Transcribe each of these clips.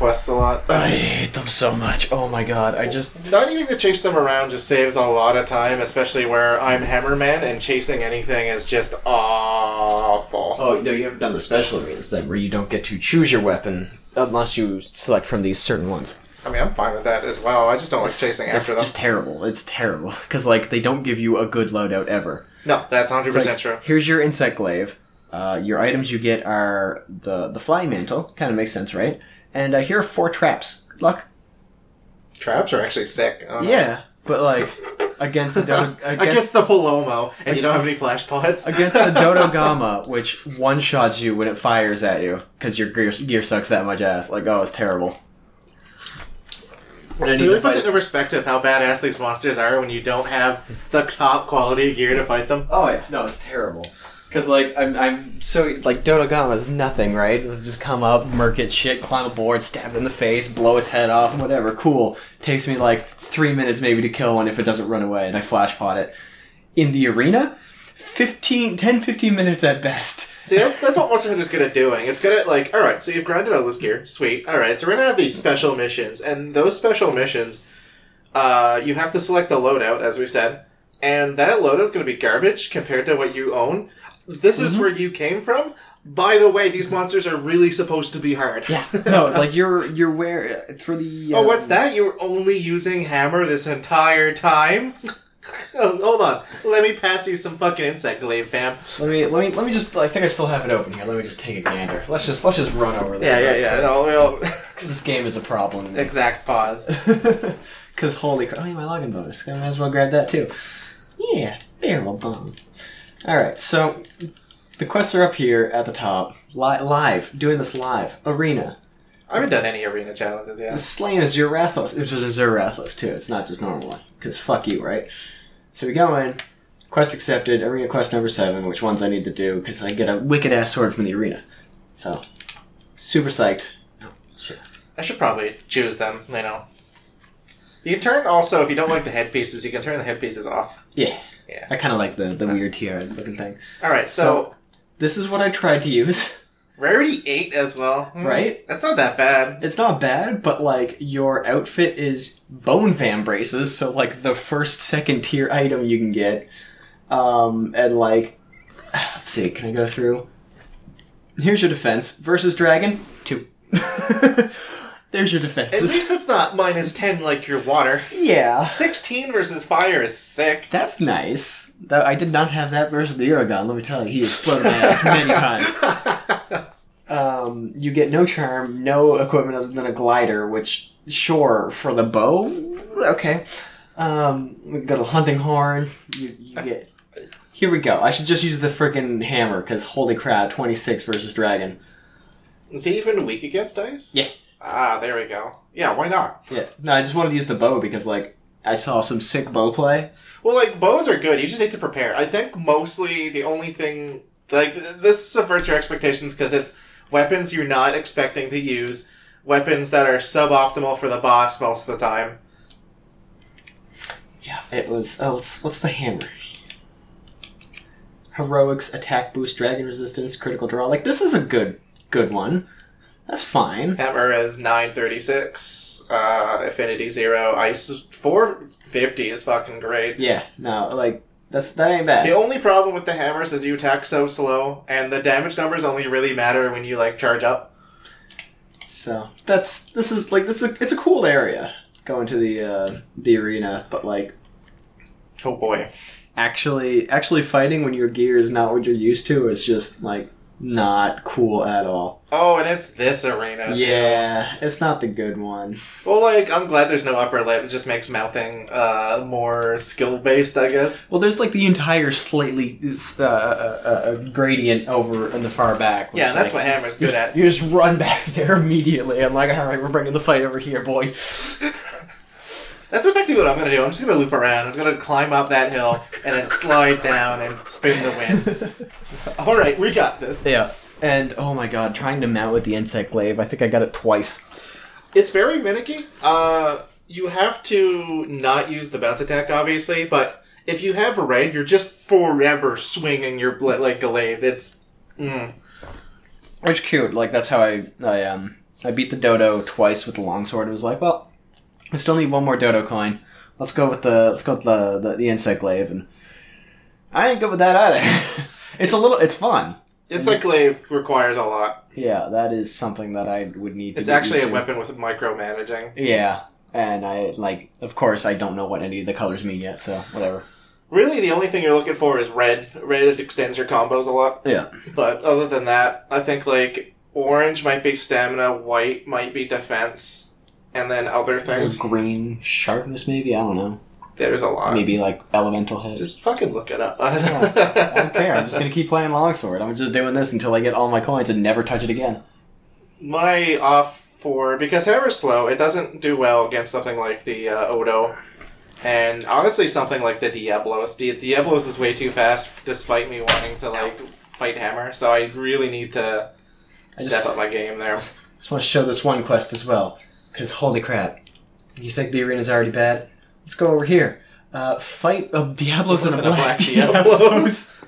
quests a lot. I hate them so much. Oh my god, I just Not needing to chase them around just saves a lot of time, especially where I'm Hammerman and chasing anything is just awful. Oh no, you haven't done the special arenas then, where you don't get to choose your weapon unless you select from these certain ones. I mean, I'm fine with that as well. I just don't like chasing it's after them. just terrible. It's terrible because like they don't give you a good loadout ever. No, that's 100% It's like, true. Here's your insect glaive. Uh, your items you get are the the flying mantle. Kind of makes sense, right? And uh, here are four traps. Luck. Traps are actually sick. I don't know. Yeah, but like against the Dodo, Against, against the Paolumu, and you don't have any flash pods. against the Dodogama, which one shots you when it fires at you because your gear, gear sucks that much ass. Like, oh, it's terrible. And I It really to puts fight- into perspective how badass these monsters are when you don't have the top quality gear to fight them. Oh yeah, no, it's terrible. Cause like I'm, I'm so like Dodogama is nothing, right? It's just come up, murk its shit, climb aboard, stab it in the face, blow its head off, whatever. Cool. Takes me like three minutes maybe to kill one if it doesn't run away, and I flash pod it. In the arena, 15, 10, 15 minutes at best. See, that's that's what Monster Hunter's good at doing. It's good at like, all right, so you've grinded all this gear, sweet. All right, so we're gonna have these special missions, and those special missions, uh, you have to select the loadout, as we've said, and that loadout's gonna be garbage compared to what you own. This is Mm-hmm. where you came from. By the way, these monsters are really supposed to be hard. Yeah. No, like you're you're where for the. Oh, what's um, that? You were only using hammer this entire time? oh, hold on. Let me pass you some fucking insect glaive, fam. Let me let me let me just. I think I still have it open here. Let me just take a gander. Let's just let's just run over Yeah, there. yeah, yeah. No, well, Because this game is a problem. exact pause. Because holy crap! Oh, yeah, my login bonus. I might as well grab that too. Yeah, barrel bomb. All right, so the quests are up here at the top. Li- live, doing this live. Arena. I haven't done any arena challenges yet. Slaying a Zerathos. It's a Zerathos too. It's not just normal one. Because fuck you, right? So we go in. Quest accepted. Arena quest number seven. Which ones I need to do? Because I get a wicked ass sword from the arena. So super psyched. Oh shit. I should probably choose them, you know. You can turn also, if you don't like the headpieces, you can turn the headpieces off. Yeah. Yeah. I kind of like the the weird tiara looking thing. Alright, so, This is what I tried to use. rarity 8 as well. Hmm, Right? That's not that bad. It's not bad, but like your outfit is bone fan braces, so like the first second tier item you can get. Um, and like, let's see, can I go through? Here's your defense versus dragon two. There's your defenses. At least it's not minus 10 like your water. yeah, 16 versus fire is sick. that's nice. That I did not have that versus the Aragon. Let me tell you, he exploded my ass many times. Um, you get no charm, no equipment other than a glider, which sure for the bow, okay. Um, we got a hunting horn. You, you get. Here we go. I should just use the freaking hammer because holy crap, twenty six versus dragon. Is he even weak against dice? Yeah. Ah, there we go. Yeah, why not? Yeah. No, I just wanted to use the bow because like I saw some sick bow play. Well, like, bows are good. You just need to prepare. I think mostly the only thing. Like, this subverts your expectations because it's weapons you're not expecting to use, weapons that are suboptimal for the boss most of the time. Yeah. It was. Oh, what's, what's the hammer? Heroics, attack boost, dragon resistance, critical draw. Like this is a good, good one. That's fine. Hammer is 936, uh, Affinity 0, Ice 450 is fucking great. Yeah. No, like that's that ain't bad. The only problem with the hammers is you attack so slow, and the damage numbers only really matter when you, like, charge up. So that's this is like this is a, it's a cool area going to the uh, the arena, but like Oh boy. actually actually fighting when your gear is not what you're used to is just like not cool at all. Oh, and it's this arena. too. Yeah, it's not the good one. Well, like, I'm glad there's no upper lip. It just makes mounting uh, more skill based, I guess. Well, there's like the entire slightly uh, uh, uh, gradient over in the far back. which, Yeah, that's like, what Hammer's good at. You just run back there immediately. I'm like, all right, we're bringing the fight over here, boy. That's effectively what I'm gonna do. I'm just gonna loop around. I'm gonna climb up that hill and then slide down and spin the wind. All right, we got this. Yeah. And oh my god, trying to mount with the insect glaive, I think I got it twice. It's very minicky. Uh, you have to not use the bounce attack, obviously, but if you have a raid, you're just forever swinging your bl- like glaive. It's mm. It's cute. Like that's how I I um I beat the Dodo twice with the longsword. It was like, well, I still need one more Dodo coin. Let's go with the let's go with the the, the insect glaive, and I ain't good with that either. it's a little, it's fun. Insect glaive requires a lot. Yeah, that is something that I would need. to It's get actually used a to. weapon with micromanaging. Yeah, and I like, of course, I don't know what any of the colors mean yet, so whatever. Really, the only thing you're looking for is red. Red extends your combos a lot. Yeah, But other than that, I think like orange might be stamina, white might be defense, and then other things. green sharpness, maybe. I don't know. There's a lot. Maybe like elemental hit. Just fucking look it up. I don't care. I'm just gonna keep playing longsword. I'm just doing this until I get all my coins and never touch it again. My off for because Hammer's slow, it doesn't do well against something like the uh, Odo, and honestly, something like the Diablos. The Diablos is way too fast, despite me wanting to like fight Hammer. So I really need to I step just- up my game there. I Just want to show this one quest as well, because holy crap! You think the arena's already bad? Let's go over here. Uh, fight of Diablos and a black, black Diablos.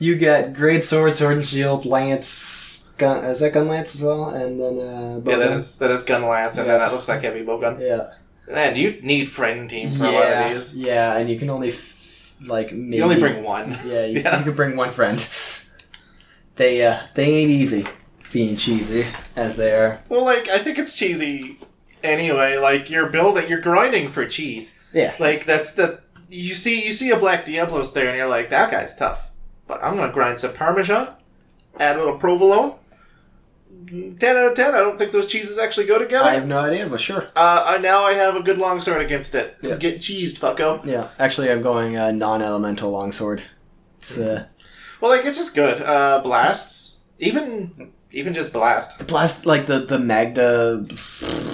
You get great sword, sword and shield, lance. Gun is that gun lance as well? And then uh, Yeah, that bowgun? is that is gun lance, and then that looks like heavy bowgun. yeah. And you need friend team for a lot yeah, of these. yeah, and you can only f- like maybe You only bring one. Yeah, you, Yeah. you can bring one friend. They uh, they ain't easy being cheesy as they are. Well, like I think it's cheesy anyway. Like you're building, you're grinding for cheese. Yeah, Like that's the you see you see a black Diablos there, and you're like, that guy's tough. But I'm gonna grind some Parmesan, add a little provolone. Ten out of ten. I don't think those cheeses actually go together. I have no idea, but sure. uh, I, now I have a good longsword against it. Yeah. Get cheesed, fucko. Yeah, actually, I'm going uh, non-elemental longsword. It's uh, Well, like it's just good. Uh, blasts, even even just blast. blast like the the Magda.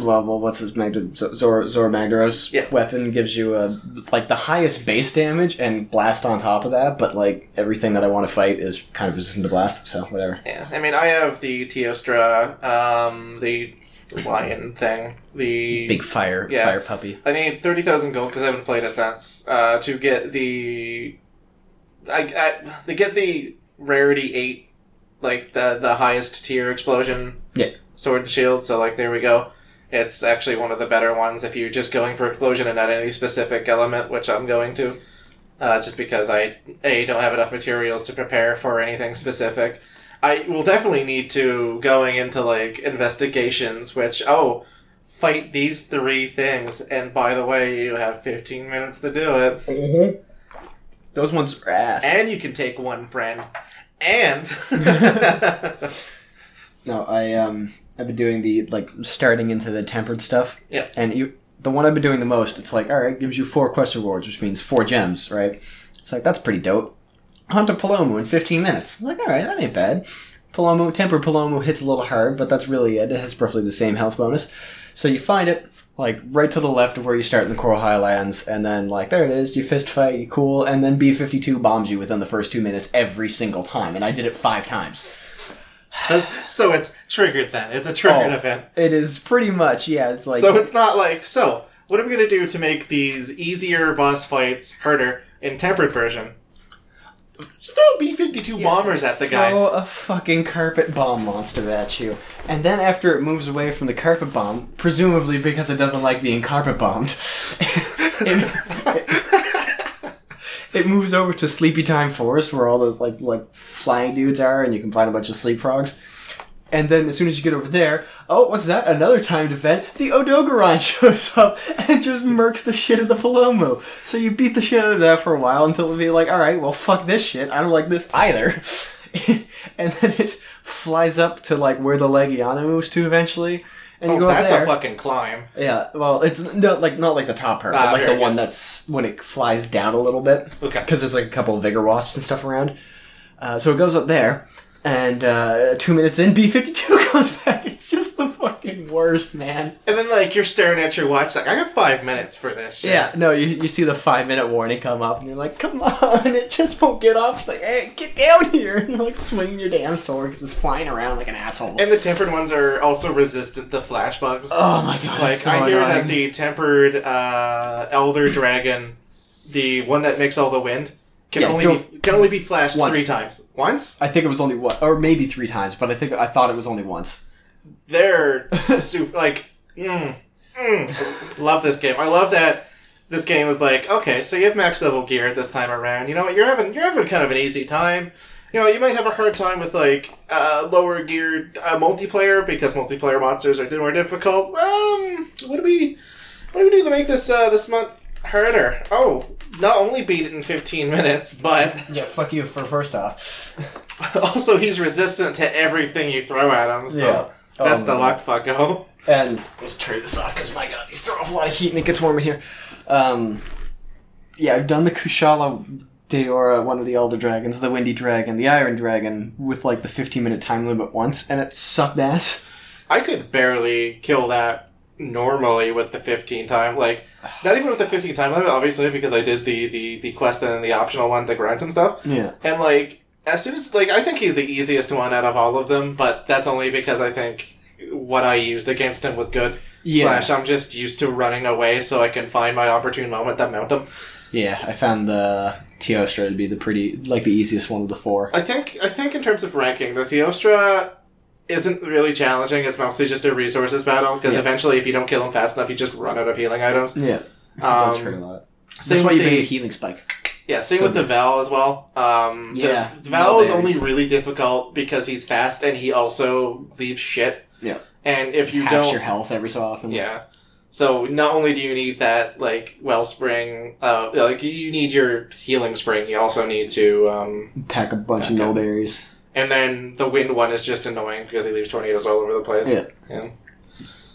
Well, well what's his Magda Zor Zor Magdaros Yeah. weapon gives you a like the highest base damage and blast on top of that. But like everything that I want to fight is kind of resistant to blast, so whatever. Yeah, I mean, I have the Teostra, um, the lion thing, the Big fire Yeah. fire puppy. I need thirty thousand gold because I haven't played it since uh, to get the. I, I to get the rarity eight, like the the highest tier explosion. Yeah. Sword and shield. So like there we go. It's actually one of the better ones if you're just going for explosion and not any specific element, which I'm going to. Uh, just because I a don't have enough materials to prepare for anything specific. I will definitely need to going into like investigations, which oh fight these three things, and by the way, you have 15 minutes to do it. Mm-hmm. Those ones are ass. And you can take one friend. And. No, I um I've been doing the like starting into the tempered stuff. Yeah. And you the one I've been doing the most, it's like, alright, gives you four quest rewards, which means four gems, right? It's like that's pretty dope. Hunt a Paolumu in fifteen minutes. I'm like, alright, that ain't bad. Paolumu tempered Paolumu hits a little hard, but that's really it. It has roughly the same health bonus. So you find it, like right to the left of where you start in the Coral Highlands, and then like there it is, you fist fight, you cool, and then B fifty two bombs you within the first two minutes every single time. And I did it five times. so it's triggered then. It's a triggered Oh. event. It is pretty much, yeah. It's like So it's not like, so, what are we going to do to make these easier boss fights harder in tempered version? Throw B 52 bombers at the guy. throw a fucking carpet bomb monster at you, and then after it moves away from the carpet bomb, presumably because it doesn't like being carpet bombed, it, it moves over to Sleepy Time Forest where all those like like flying dudes are, and you can find a bunch of sleep frogs. And then as soon as you get over there, oh, what's that? Another timed event. The Odogaron shows up and just murks the shit of the Paolumu. So you beat the shit out of that for a while until it'll be like, alright, well, fuck this shit. I don't like this either. and then it flies up to like where the Legiana moves to eventually. And you Oh, go up that's there. a fucking climb. yeah, well, it's not like not like the top part, Ah, but like the one that's when it flies down a little bit Okay. because there's like a couple of vigor wasps and stuff around. Uh, so it goes up there, and uh, two minutes in, B fifty two comes back. It's just the fucking worst, man. And then, like, you're staring at your watch, like, I got five minutes for this shit. Yeah, no, you, you see the five minute warning come up, and you're like, come on, it just won't get off. It's like, hey, get down here, and you're like swinging your damn sword because it's flying around like an asshole. And the tempered ones are also resistant to flash bugs. oh my god, like, so I hear that the tempered uh, Elder Dragon, the one that makes all the wind, can Yeah, only be, can only be flashed Once. three times. Once? I think it was only one, or maybe three times, but I think I thought it was only once. they're super like mm, mm. love this game. I love that this game is like okay, so you have max level gear this time around. You know what? You're having you're having kind of an easy time. You know, you might have a hard time with like uh, lower geared uh, multiplayer because multiplayer monsters are more difficult. Um, what do we what do we do to make this uh, this month harder? Oh, not only beat it in 15 minutes, but Yeah, fuck you for first off. also he's resistant to everything you throw at him. So Yeah. that's Oh, the luck, fucko. And let's turn this off because my god, these throw off a lot of heat and it gets warm in here. Um, yeah, I've done the Kushala Daora, one of the Elder Dragons, the Windy Dragon, the Iron Dragon, with like the 15 minute time limit once, and it sucked ass. I could barely kill that normally with the 15 time. Like, not even with the 15 time limit, obviously, because I did the, the, the quest and then the optional one to grind some stuff. Yeah. And, like, as soon as, like, I think he's the easiest one out of all of them, but that's only because I think what I used against him was good. Yeah. Slash, I'm just used to running away so I can find my opportune moment to mount him. Yeah, I found the Teostra to be the pretty, like the easiest one of the four. I think I think in terms of ranking, the Teostra isn't really challenging. It's mostly just a resources battle because Yeah. eventually, if you don't kill him fast enough, you just run out of healing items. Yeah. It does Um, hurt a lot. Same That's why with you the the healing spike. Yeah, same So with the Vaal as well. Um, Yeah, the, Vaal is only really difficult because he's fast and he also leaves shit. Yeah. And if you Half don't, your health every so often. yeah. So not only do you need that like wellspring, uh, like you need your healing spring, you also need to, um, Pack a bunch Okay. of null berries. And then the wind one is just annoying because he leaves tornadoes all over the place. Yeah. Yeah.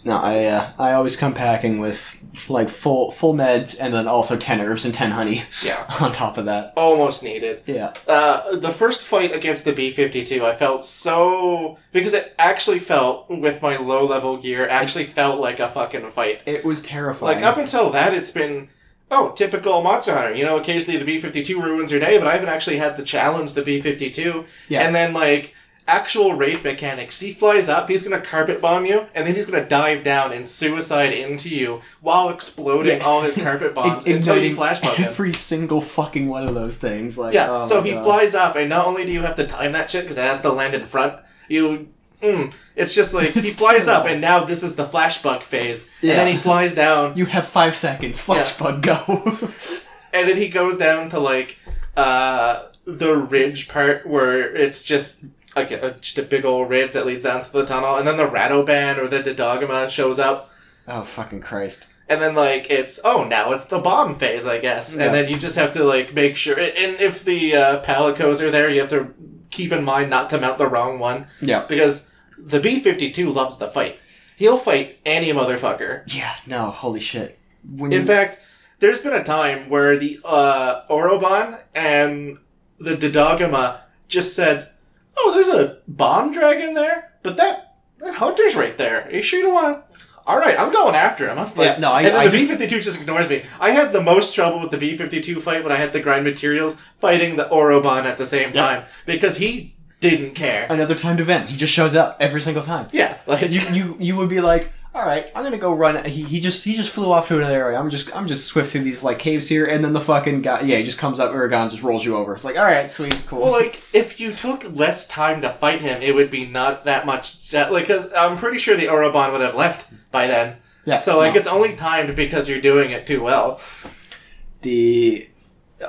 No, I uh, I always come packing with like full full meds and then also ten herbs and ten honey Yeah. on top of that. Almost needed. Yeah. Uh, the first fight against the B fifty two, I felt so because it actually felt with my low level gear actually felt like a fucking fight. It was terrifying. Like up until that, it's been oh typical Monster Hunter. You know, occasionally the B fifty two ruins your day, but I haven't actually had to challenge the B fifty two. Yeah. And then like actual raid mechanics, he flies up, he's gonna carpet bomb you, and then he's gonna dive down and suicide into you while exploding Yeah. all his carpet bombs until you flash bomb him. every single fucking one of those things. Like Yeah, oh so he God. flies up, and not only do you have to time that shit because it has to land in front, you. Mm, it's just like he flies up, and now this is the flashbug phase, Yeah. and then he flies down, You have five seconds. Flash bug go. and then he goes down to like uh, the ridge part where it's just like a, just a big old ridge that leads down to the tunnel, and then the Radobaan or the Dodogama shows up, oh fucking Christ! and then like it's oh now it's the bomb phase I guess, Yeah. and then you just have to like make sure, and if the uh, Palicos are there, you have to keep in mind not to mount the wrong one. Yeah. because the B fifty two loves to fight. He'll fight any motherfucker. Yeah. No. Holy shit. When In you, fact, there's been a time where the uh, Oroban and the Dodogama just said, "Oh, there's a bomb dragon there, but that that hunter's right there. Are you sure you don't want?" All right, I'm going after him. Like, Yeah, no, I- and then I the B fifty two just ignores me. I had the most trouble with the B fifty two fight when I had to grind materials fighting the Oroban at the same Yeah. time because he didn't care. another timed event. He just shows up every single time. Yeah, like you you you would be like, all right, I'm gonna go run. He, he just he just flew off to another area. I'm just I'm just swift through these like caves here, and then the fucking guy, yeah, he just comes up. Uragaan just rolls you over. It's like, all right, sweet, cool. Well, like if you took less time to fight him, it would be not that much. Like, because I'm pretty sure the Oroban would have left by then. yeah. So, like, no. it's only timed because you're doing it too well. the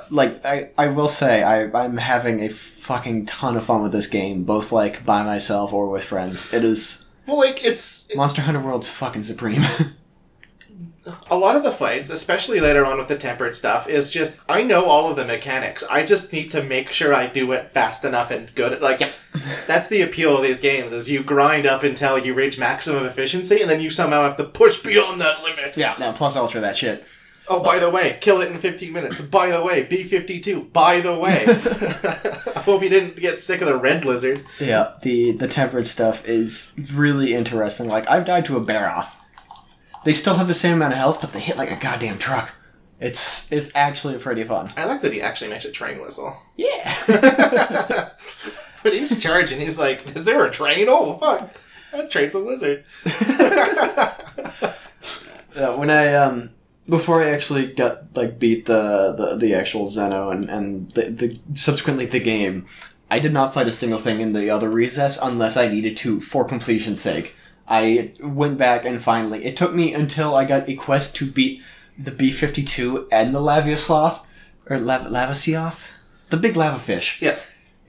like I, I will say I, I'm having a fucking ton of fun with this game, both like by myself or with friends. It is Well, like it's Monster Hunter World's fucking supreme. a lot of the fights, especially later on with the tempered stuff, is just I know all of the mechanics. I just need to make sure I do it fast enough and good. Like, that's the appeal of these games: is you grind up until you reach maximum efficiency, and then you somehow have to push beyond that limit. yeah. Now plus ultra that shit. Oh, by the way, kill it in 15 minutes. By the way, B52. By the way. I hope you didn't get sick of the red lizard. Yeah. The the tempered stuff is really interesting. Like I've died to a bear off. They still have the same amount of health, but they hit like a goddamn truck. It's it's actually pretty fun. I like that he actually makes a train whistle. Yeah. but he's charging. He's like, is there a train? Oh, fuck. That train's a lizard. Yeah, when I um before I actually got like beat the the, the actual Xeno and and the, the subsequently the game, I did not fight a single thing in the other recess unless I needed to for completion's sake. I went back and finally, it took me until I got a quest to beat the B 52 and the Lavia Sloth, or Lav- Lavasioth? The big lava fish. Yeah.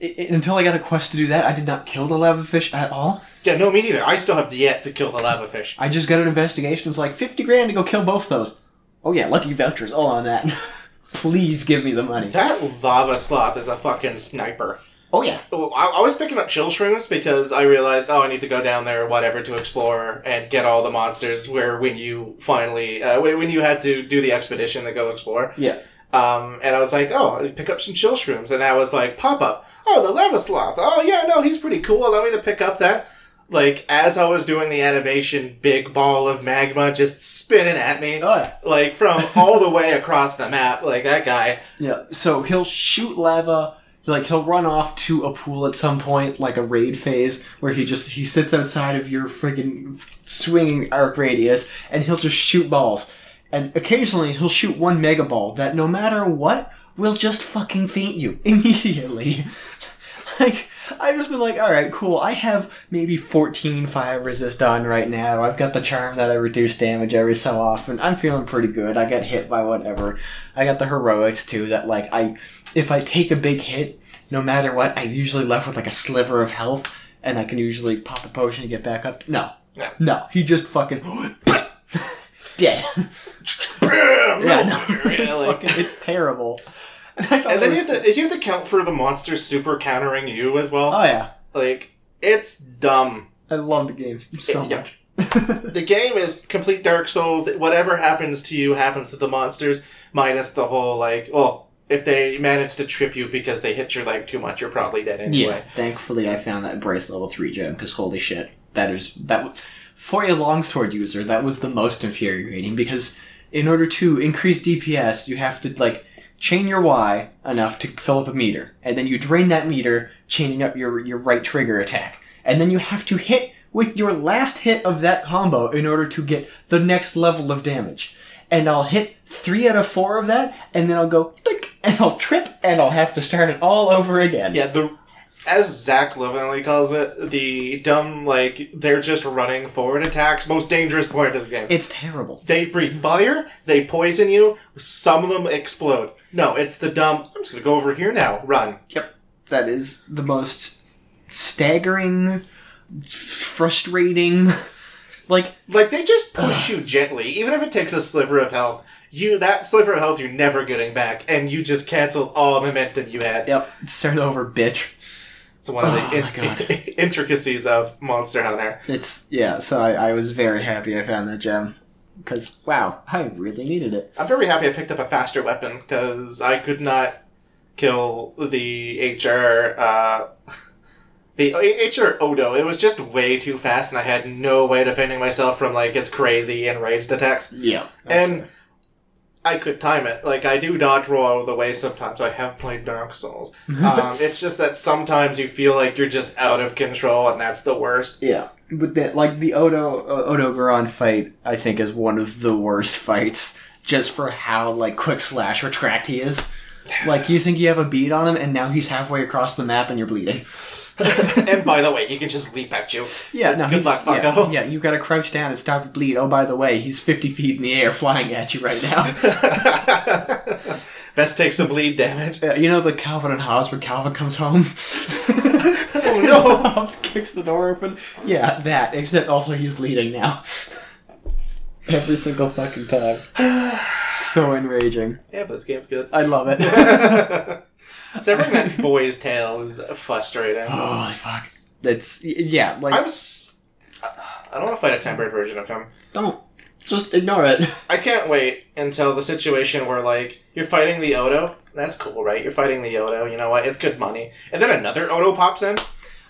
I- I- until I got a quest to do that, I did not kill the lava fish at all. Yeah, no, me neither. I still have yet to kill the lava fish. I just got an investigation. It's like 50 grand to go kill both those. Oh yeah, lucky vouchers all on that. Please give me the money. That lava sloth is a fucking sniper. Oh yeah. I, I was picking up chill shrooms because I realized, oh, I need to go down there, or whatever, to explore and get all the monsters. Where when you finally, uh, when you had to do the expedition to go explore, Yeah. um, and I was like, oh, I'll pick up some chill shrooms, and that was like pop up. Oh, the lava sloth. Oh yeah, no, he's pretty cool. Allow me to pick up that. Like as I was doing the animation, big ball of magma just spinning at me, Oh yeah. like from all the way across the map. Like that guy. Yeah. So he'll shoot lava. Like he'll run off to a pool at some point, like a raid phase, where he just he sits outside of your friggin' swinging arc radius, and he'll just shoot balls. And occasionally he'll shoot one mega ball that, no matter what, will just fucking faint you immediately. like I've just been like, all right, cool. I have maybe 14 fire resist on right now. I've got the charm that I reduce damage every so often. I'm feeling pretty good. I get hit by whatever. I got the heroics too. That like I, if I take a big hit, no matter what, I'm usually left with like a sliver of health, and I can usually pop a potion and get back up. No, No. no, he just fucking dead. Bam! yeah, no, it's, really. fucking, it's terrible. And, I thought And it then you have to you have to count for the monsters super countering you as well. oh yeah, Like it's dumb. I love the game so Yeah. much. The game is complete Dark Souls. Whatever happens to you happens to the monsters, minus the whole like, well, if they manage to trip you because they hit your leg too much, you're probably dead Yeah. anyway. Thankfully, I found that brace level three gem because holy shit, that is that was, for a longsword user. That was the most infuriating because in order to increase DPS, you have to like chain your Y enough to fill up a meter, and then you drain that meter, chaining up your your right trigger attack, and then you have to hit with your last hit of that combo in order to get the next level of damage. And I'll hit three out of four of that, and then I'll go and I'll trip, and I'll have to start it all over again. Yeah, the as Zach Lovingly calls it, the dumb like they're just running forward attacks, most dangerous point of the game. It's terrible. They breathe fire, they poison you, some of them explode. No, it's the dumb, I'm just gonna go over here now, run. Yep. That is the most staggering, frustrating. Like, Like, they just push you gently, even if it takes a sliver of health. You, that sliver of health you're never getting back, and you just cancel all momentum you had. yep, start over, bitch. It's one of the Oh in- intricacies of Monster Hunter. It's, yeah, so I, I was very happy I found that gem. Because, wow, I really needed it. I'm very happy I picked up a faster weapon, because I could not kill the HR, uh, the HR Odo. It was just way too fast, and I had no way defending myself from, like, its crazy enraged attacks. Yeah. and I could time it. Like I do dodge roll out of the way sometimes. I have played Dark Souls. Um, it's just that sometimes you feel like you're just out of control, and that's the worst. Yeah. But that, like, the Odo, uh, Odogaron fight, I think, is one of the worst fights. Just for how, like, quick slash retract he is. Like, you think you have a bead on him, and now he's halfway across the map and you're bleeding. and by the way, he can just leap at you. Yeah, no, Good luck, yeah, bucko. yeah, you gotta crouch down and stop your bleed. Oh, by the way, he's 50 feet in the air flying at you right now. Best takes some bleed damage. Uh, you know the Calvin and Hobbes where Calvin comes home? Oh no! Hobbes kicks the door open? Yeah, that, except also he's bleeding now. Every single fucking time. so enraging. Yeah, but this game's good. I love it. Severing that boy's tail is frustrating. Holy fuck. That's, yeah, like, I'm. S- I don't want to fight a tempered version of him. don't. Just ignore it. I can't wait until the situation where like you're fighting the Odo. That's cool, right? You're fighting the Odo. You know what? It's good money. And then another Odo pops in,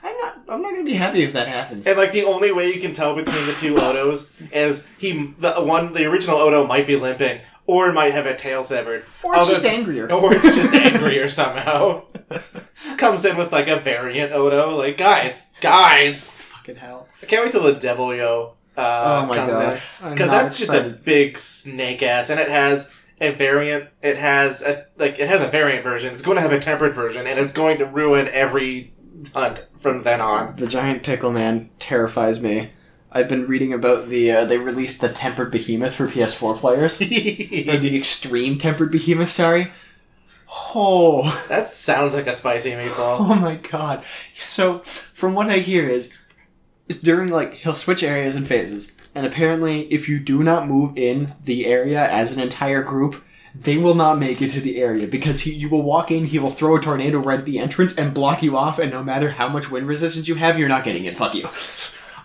I'm not, I'm not gonna be happy if that happens. and like the only way you can tell between the two Odos is he the one the original Odo might be limping or might have a tail severed, Or it's Other- just angrier. or it's just angrier somehow. Comes in with like a variant Odo. Like guys, guys, Fucking hell. I can't wait till the Deviljho uh, Oh my comes God. in. Because not that's just a big snake ass, and it has a variant. It has a like it has a variant version. It's going to have a tempered version, and it's going to ruin every hunt from then on. The giant pickle man terrifies me. I've been reading about the uh, they released the tempered behemoth for PS4 players. the extreme tempered behemoth, sorry. Oh, that sounds like a spicy meatball. oh my god. So, from what I hear is is during like he'll switch areas and phases. And apparently if you do not move in the area as an entire group, they will not make it to the area because he, you will walk in, he will throw a tornado right at the entrance and block you off, and no matter how much wind resistance you have, you're not getting in. Fuck you.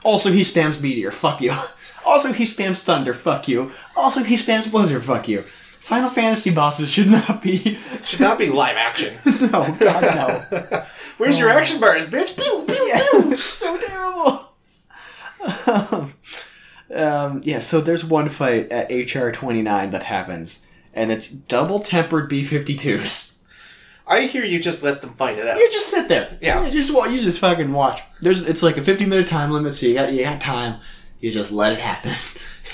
Also, he spams meteor. Fuck you. Also, he spams thunder. Fuck you. Also, he spams blizzard. Fuck you. Final Fantasy bosses should not be. Should not be live action. no, God no. Where's your action bars, bitch? Pew, pew, pew. so terrible. Um, um, yeah, so there's one fight at HR 29 that happens, and it's double tempered B 52s. I hear you just let them fight it out. You just sit there. Yeah. You just wa- you just fucking watch. There's it's like a 50 minute time limit, so you got you got time. You just let it happen.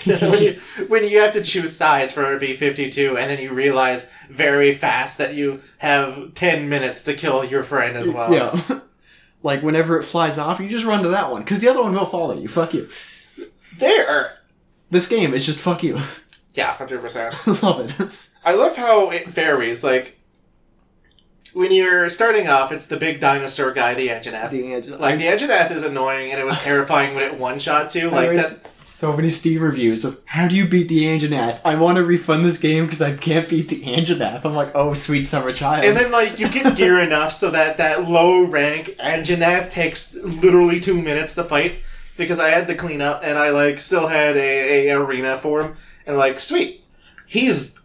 when, you, when you have to choose sides for a B 52, and then you realize very fast that you have 10 minutes to kill your friend as well. yeah. like whenever it flies off, you just run to that one because the other one will follow you. Fuck you. There! This game is just fuck you. Yeah, 100%. Love it. I love how it varies. Like, when you're starting off, it's the big dinosaur guy, the Anjanath. The edge- Like, the Anjanath is annoying, and it was terrifying when it one shot you. Like, that... so many Steam reviews of how do you beat the Anjanath? I want to refund this game because I can't beat the Anjanath. I'm like, oh, sweet summer child. And then, like, you get gear enough so that that low rank Anjanath takes literally two minutes to fight because I had to clean up and I, like, still had a, a arena for him. And, like, sweet. He's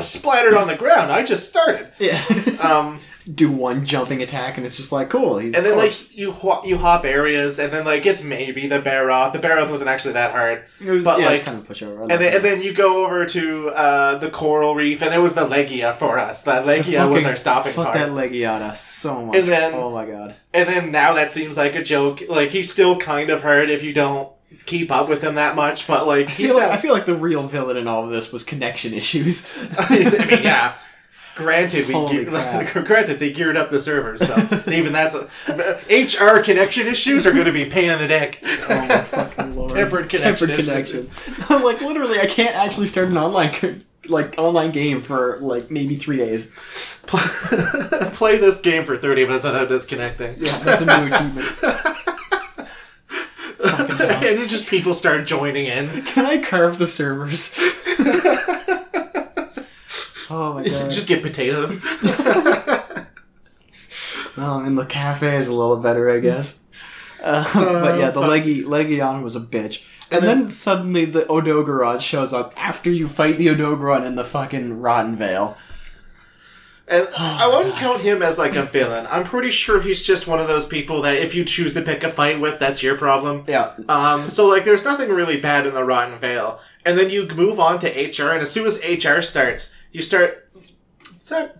splattered on the ground. I just started. yeah, Um, do one jumping attack and it's just like cool. He's and then, corpse. like, you ho- you hop areas and then, like, it's maybe the Barroth. The Barroth wasn't actually that hard. it was, but, yeah, like- kind of push over. And then, and then you go over to uh, the coral reef, and there was the Legia for us. That Legia was Fucking- our stopping Fuck part. that Legiata so much. And then- oh my god. And then now that seems like a joke. Like he's still kind of hurt if you don't keep up with him that much, but like I he's feel, like. I feel like the real villain in all of this was connection issues. I mean, yeah. Granted, we ge- granted they geared up the servers, so even that's a, HR connection issues are going to be a pain in the dick. oh my fucking lord. Tempered connection Tempered connections. I'm like literally, I can't actually start an online like online game for like maybe three days. Play this game for thirty minutes without disconnecting. Yeah, that's a new achievement. And then just people start joining in. Can I carve the servers? oh my god. just get potatoes. Well, I mean, the cafe is a little better, I guess. Uh, but yeah, the fuck. Legi Legion was a bitch. And, And then, then- suddenly the Odogaron shows up after you fight the Odogaron in the fucking Rotten Vale. And I wouldn't count him as like a villain. I'm pretty sure he's just one of those people that if you choose to pick a fight with, that's your problem. Yeah. Um, so like, there's nothing really bad in the Rotten Vale. And then you move on to HR, and as soon as HR starts, you start. What's that?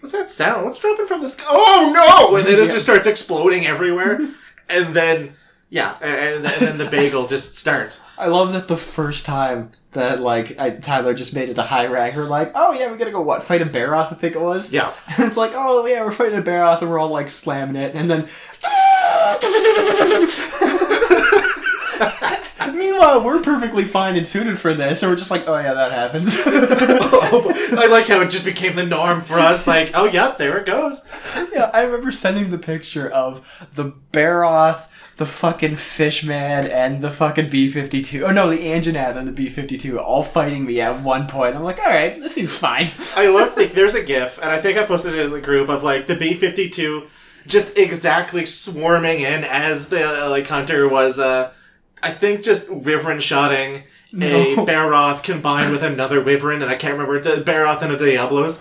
What's that sound? What's dropping from the sky? Oh no! And then it Yeah. just starts exploding everywhere. and then, yeah, and, and then the bagel just starts. I love that the first time that, like, I, Tyler just made it to high rank, we're like, oh yeah, we gotta go, what, fight a Barroth, I think it was? Yeah. And it's like, oh yeah, we're fighting a Barroth, and we're all, like, slamming it, and then... Meanwhile, we're perfectly fine and suited for this, so we're just like, oh yeah, that happens. I like how it just became the norm for us. Like, oh, yeah, there it goes. yeah, I remember sending the picture of the Barroth, the fucking Fishman, and the fucking B 52. Oh no, the Anjanath and the B 52 all fighting me at one point. I'm like, alright, this seems fine. I love the, there's a GIF, and I think I posted it in the group of like the B fifty two just exactly swarming in as the uh, like hunter was. Uh, I think just wyvern shotting a No. Barroth combined with another wyvern, and I can't remember the Barroth and the Diablos.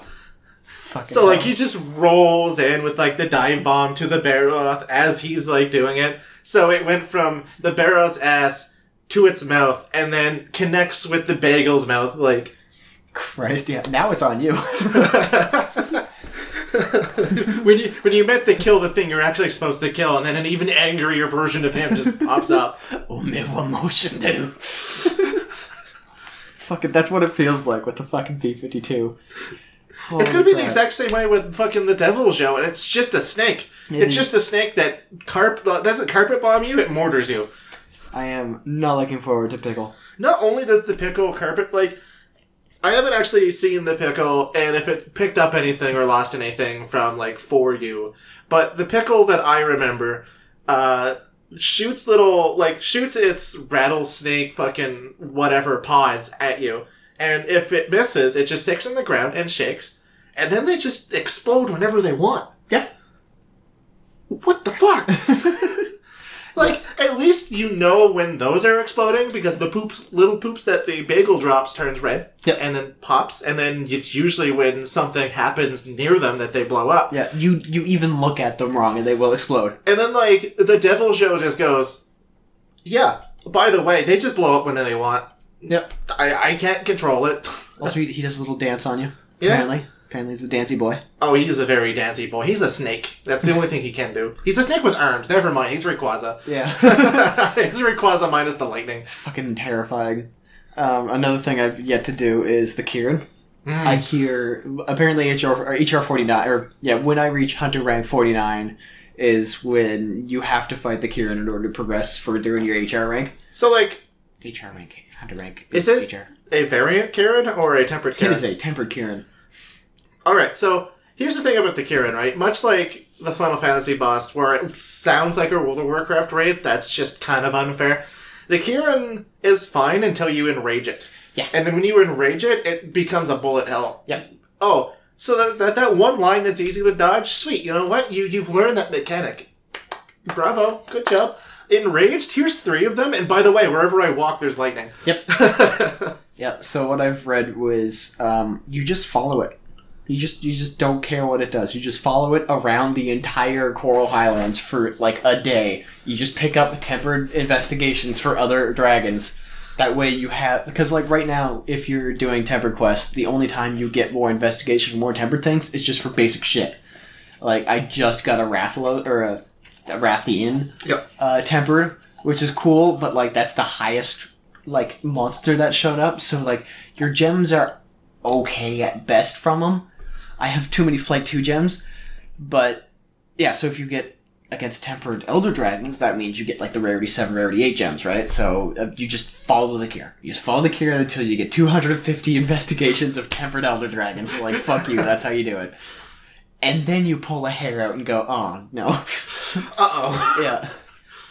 Fucking So like he just rolls in with like the dive bomb to the Barroth as he's like doing it. So it went from the Barroth's ass to its mouth, and then connects with the bagel's mouth. Like Christ, yeah, now it's on you. when you when you meant to kill the thing you're actually supposed to kill, and then an even angrier version of him just pops up. Omewa motion do. Fucking, that's what it feels like with the fucking B 52. It's gonna be the exact same way with fucking the Deviljho, and it's just a snake. It it's just a snake that carp uh, doesn't carpet bomb you; it mortars you. I am not looking forward to pickle. Not only does the pickle carpet like I haven't actually seen the pickle and if it picked up anything or lost anything from like for you, but the pickle that I remember uh shoots little like shoots its rattlesnake fucking whatever pods at you. And if it misses, it just sticks in the ground and shakes. And then they just explode whenever they want. Yeah. What the fuck? like, at least you know when those are exploding because the poops, little poops that the bagel drops turns red Yep. and then pops, and then it's usually when something happens near them that they blow up. Yeah, you you even look at them wrong and they will explode. And then, like, the Deviljho just goes, yeah, by the way, they just blow up when they want. Yep. I, I can't control it. Also, he, he does a little dance on you. Yeah. Apparently, apparently he's the dancy boy. Oh, he is a very dancy boy. He's a snake. That's the only thing he can do. He's a snake with arms. Never mind. He's Rayquaza. Yeah. He's Rayquaza minus the lightning. Fucking terrifying. Um, another thing I've yet to do is the Kirin. I hear apparently HR or HR forty nine or yeah when I reach Hunter rank forty nine is when you have to fight the Kirin in order to progress further in your HR rank. So, like, HR rank, Hunter rank. Is it- HR? a variant Kirin or a tempered It Kirin? is a tempered Kirin. All right, so here's the thing about the Kirin, right? Much like the Final Fantasy boss, where it sounds like a World of Warcraft raid, that's just kind of unfair. The Kirin is fine until you enrage it. Yeah. And then when you enrage it, it becomes a bullet hell. Yep. Oh, so that, that, that one line that's easy to dodge, sweet. You know what? You, you've learned that mechanic. Bravo. Good job. Enraged, here's three of them, and by the way, wherever I walk, there's lightning. Yep. Yeah. So what I've read was um, you just follow it. You just you just don't care what it does. You just follow it around the entire Coral Highlands for like a day. You just pick up tempered investigations for other dragons. That way you have because like right now, if you're doing tempered quests, the only time you get more investigation, more tempered things is just for basic shit. Like I just got a Rathlo or a Rathian Yep. uh, tempered, which is cool, but like that's the highest like monster that showed up. So like your gems are okay at best from them. I have too many flight two gems, but yeah. So if you get against tempered elder dragons, that means you get like the rarity seven, rarity eight gems, right? So uh, you just follow the cure. You just follow the cure until you get two hundred and fifty investigations of tempered elder dragons. Like fuck you, that's how you do it. And then you pull a hair out and go, oh no, Uh-oh. yeah.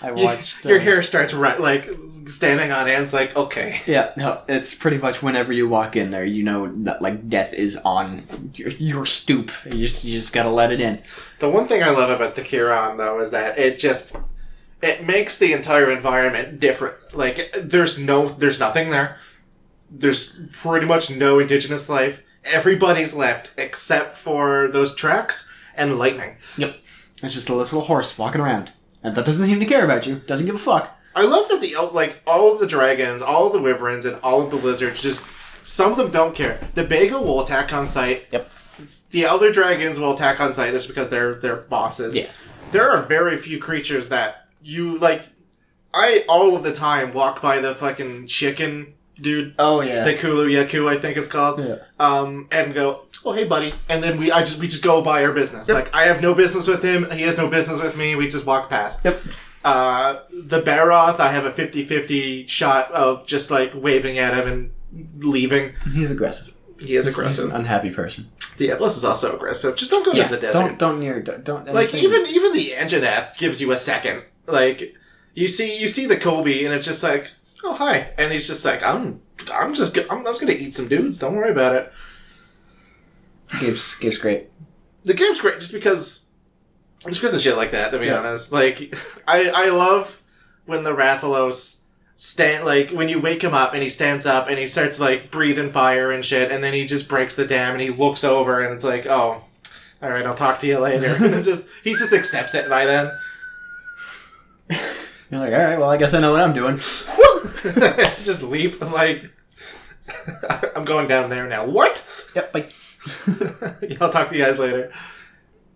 I watched your uh, hair starts right, like standing on ends. Like okay. Yeah, no, it's pretty much whenever you walk in there, you know that like death is on your, your stoop. You just you just gotta let it in. The one thing I love about the Kirin though is that it just it makes the entire environment different. Like there's no there's nothing there. There's pretty much no indigenous life. Everybody's left except for those tracks and lightning. Yep, it's just a little horse walking around, and that doesn't seem to care about you. Doesn't give a fuck. I love that the like all of the dragons, all of the wyverns, and all of the lizards just some of them don't care. The bagel will attack on sight. Yep. The elder dragons will attack on sight just because they're they're bosses. Yeah. There are very few creatures that you like. I all of the time walk by the fucking chicken dude, Oh yeah. the Kulu-Ya-Ku, I think it's called. Yeah. Um, and go, oh hey buddy, and then we I just we just go by our business. Like I have no business with him, he has no business with me. We just walk past. Yep. Uh, the Barroth, I have a 50-50 shot of just like waving at him and leaving. He's aggressive. He is He's aggressive. an unhappy person. The Atlas is also aggressive. Just don't go Yeah. to the desert. Don't don't near don't, don't like even even the Anjanath gives you a second. Like you see you see the Kobe and it's just like oh hi and he's just like I'm I'm just I'm, I'm just gonna eat some dudes. Don't worry about it. Gabe's Gabe's great. The game's great just because just because of shit like that. To be Yeah. honest, like I I love when the Rathalos stand like when you wake him up and he stands up and he starts like breathing fire and shit and then he just breaks the dam and he looks over and it's like oh all right I'll talk to you later and just he just accepts it by then. You're like, all right, well, I guess I know what I'm doing. just leap like I'm going down there now. What? Yep. Like, I'll talk to you guys later.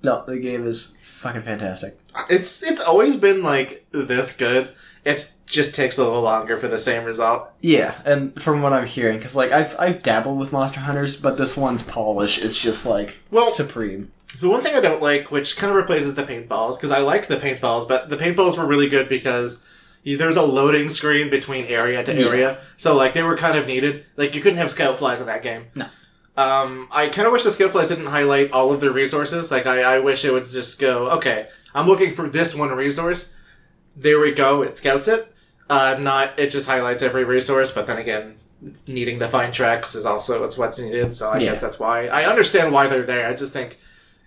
no, the game is fucking fantastic. It's it's always been like this good. It just takes a little longer for the same result. Yeah, and from what I'm hearing, because like I've I've dabbled with Monster Hunters, but this one's polish is just like Well- supreme. The one thing I don't like, which kind of replaces the paintballs, because I like the paintballs, but the paintballs were really good because you- there was a loading screen between area to Yeah. area, so like they were kind of needed. Like you couldn't have scout flies in that game. No. Um, I kind of wish the scout flies didn't highlight all of their resources. Like I, I wish it would just go, okay, I'm looking for this one resource. There we go. It scouts it. Uh, not it just highlights every resource, but then again, needing to find tracks is also it's what's needed. So I Yeah. guess that's why I understand why they're there. I just think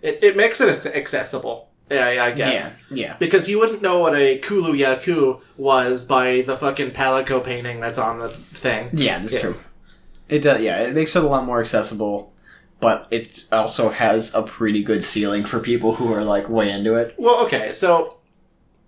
it, it makes it accessible. Yeah, I, I guess Yeah, yeah. because you wouldn't know what a Kulu-Ya-Ku was by the fucking Palico painting that's on the thing. Yeah, that's Yeah. true. It does. Yeah, it makes it a lot more accessible, but it also has a pretty good ceiling for people who are like way into it. Well, okay, so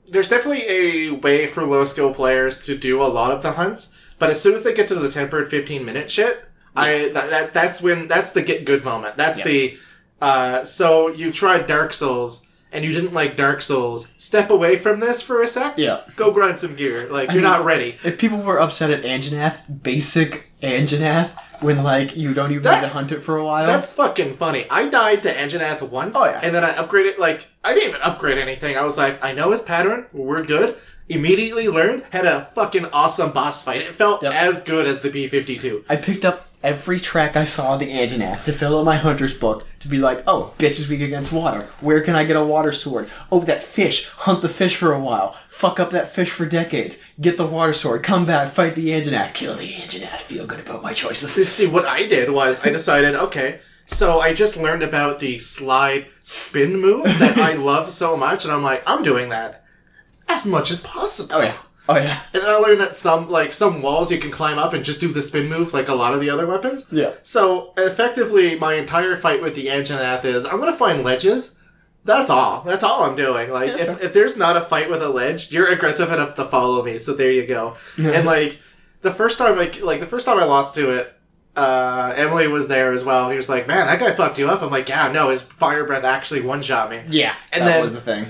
there's definitely a way for low skill players to do a lot of the hunts, but as soon as they get to the tempered 15 minute shit, I that, that that's when that's the get good moment. That's Yeah. the uh so you tried Dark Souls and you didn't like Dark Souls. Step away from this for a sec. Yeah. Go grind some gear. Like you're mean- not ready. If people were upset at Anjanath, basic Anjanath, when like you don't even That- need to hunt it for a while. That's fucking funny. I died to Anjanath once, Oh, yeah. and then I upgraded. Like I didn't even upgrade anything. I was like, I know his pattern. We're good. Immediately learned. Had a fucking awesome boss fight. It felt Yep. as good as the B fifty two. I picked up every track I saw of the Anjanath to fill out my hunter's book to be like, oh, bitch is weak against water. Where can I get a water sword? Oh, that fish. Hunt the fish for a while. Fuck up that fish for decades. Get the water sword. Come back. Fight the Anjanath. Kill the Anjanath. Feel good about my choices. See, what I did was I decided, okay, so I just learned about the slide spin move that I love so much, and I'm like, I'm doing that as much as possible. Oh yeah. Oh yeah. And then I learned that some like some walls you can climb up and just do the spin move like a lot of the other weapons. Yeah. So effectively, my entire fight with the Anjanath is I'm gonna find ledges. That's all. That's all I'm doing. Like Yeah, if, if there's not a fight with a ledge, you're aggressive enough to follow me. So there you go. and like the first time I like the first time I lost to it, uh, Emily was there as well. He was like, "Man, that guy fucked you up." I'm like, "Yeah, no, his fire breath actually one shot me." Yeah. And that then- was the thing.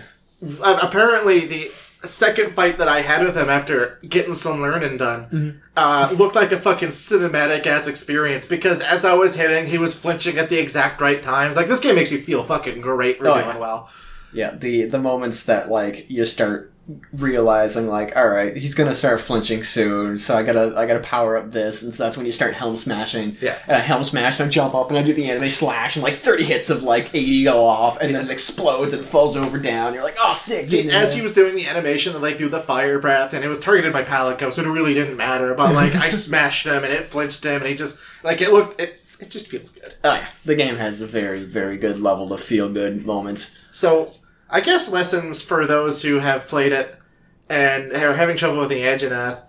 Uh, apparently the second fight that I had with him after getting some learning done uh, looked like a fucking cinematic ass experience because as I was hitting, he was flinching at the exact right times. Like this game makes you feel fucking great for Oh, doing yeah. well. Yeah, the the moments that like you start realizing like, all right, he's gonna start flinching soon, so I gotta I gotta power up this, and so that's when you start helm smashing. Yeah. and I helm smash, and I jump up, and I do the anime slash, and like thirty hits of like eighty go off, and then it explodes and falls over down. You're like, oh, sick! See, as he was doing the animation, like do the fire breath, and it was targeted by Palico, so it really didn't matter. But like I smashed him, and it flinched him, and he just like it looked it. It just feels good. oh yeah, the game has a very very good level of feel good moments. So, I guess lessons for those who have played it and are having trouble with the Anjanath.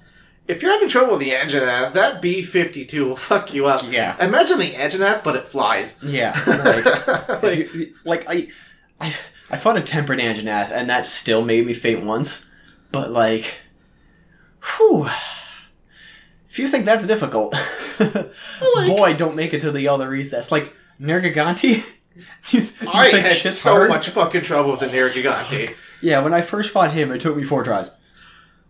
If you're having trouble with the Anjanath, that B-52 will fuck you up. Yeah. Imagine the Anjanath, but it flies. Yeah, like. Like, you- like I, I, I fought a tempered Anjanath, and that still made me faint once. But like, whew. If you think that's difficult, like- boy, don't make it to the other recess. Like Nergigante, you, you I had so hard? much fucking trouble with the Nergigante. Yeah, when I first fought him, it took me four tries.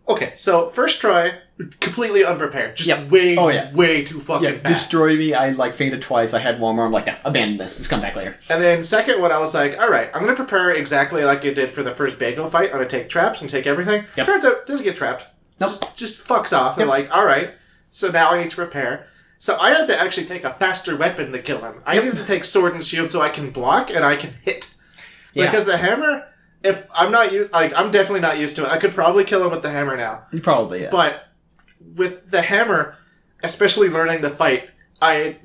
Okay, so first try, completely unprepared. Just Yep. way, Oh, yeah. way too fucking Yeah, fast. destroyed me. I like fainted twice. I had one more. I'm like, nah, abandon this. Let's come back later. And then second one, I was like, all right, I'm gonna prepare exactly like I did for the first Bago fight. I'm gonna take traps and take everything. Yep. Turns out, doesn't get trapped. Nope. Just, just fucks off. And Yep. like, all right, so now I need to prepare. So I had to actually take a faster weapon to kill him. I need to take sword and shield so I can block and I can hit. Yeah. Because the hammer, if I'm not used, like I'm definitely not used to it. I could probably kill him with the hammer now. You probably yeah. But with the hammer, especially learning the fight, I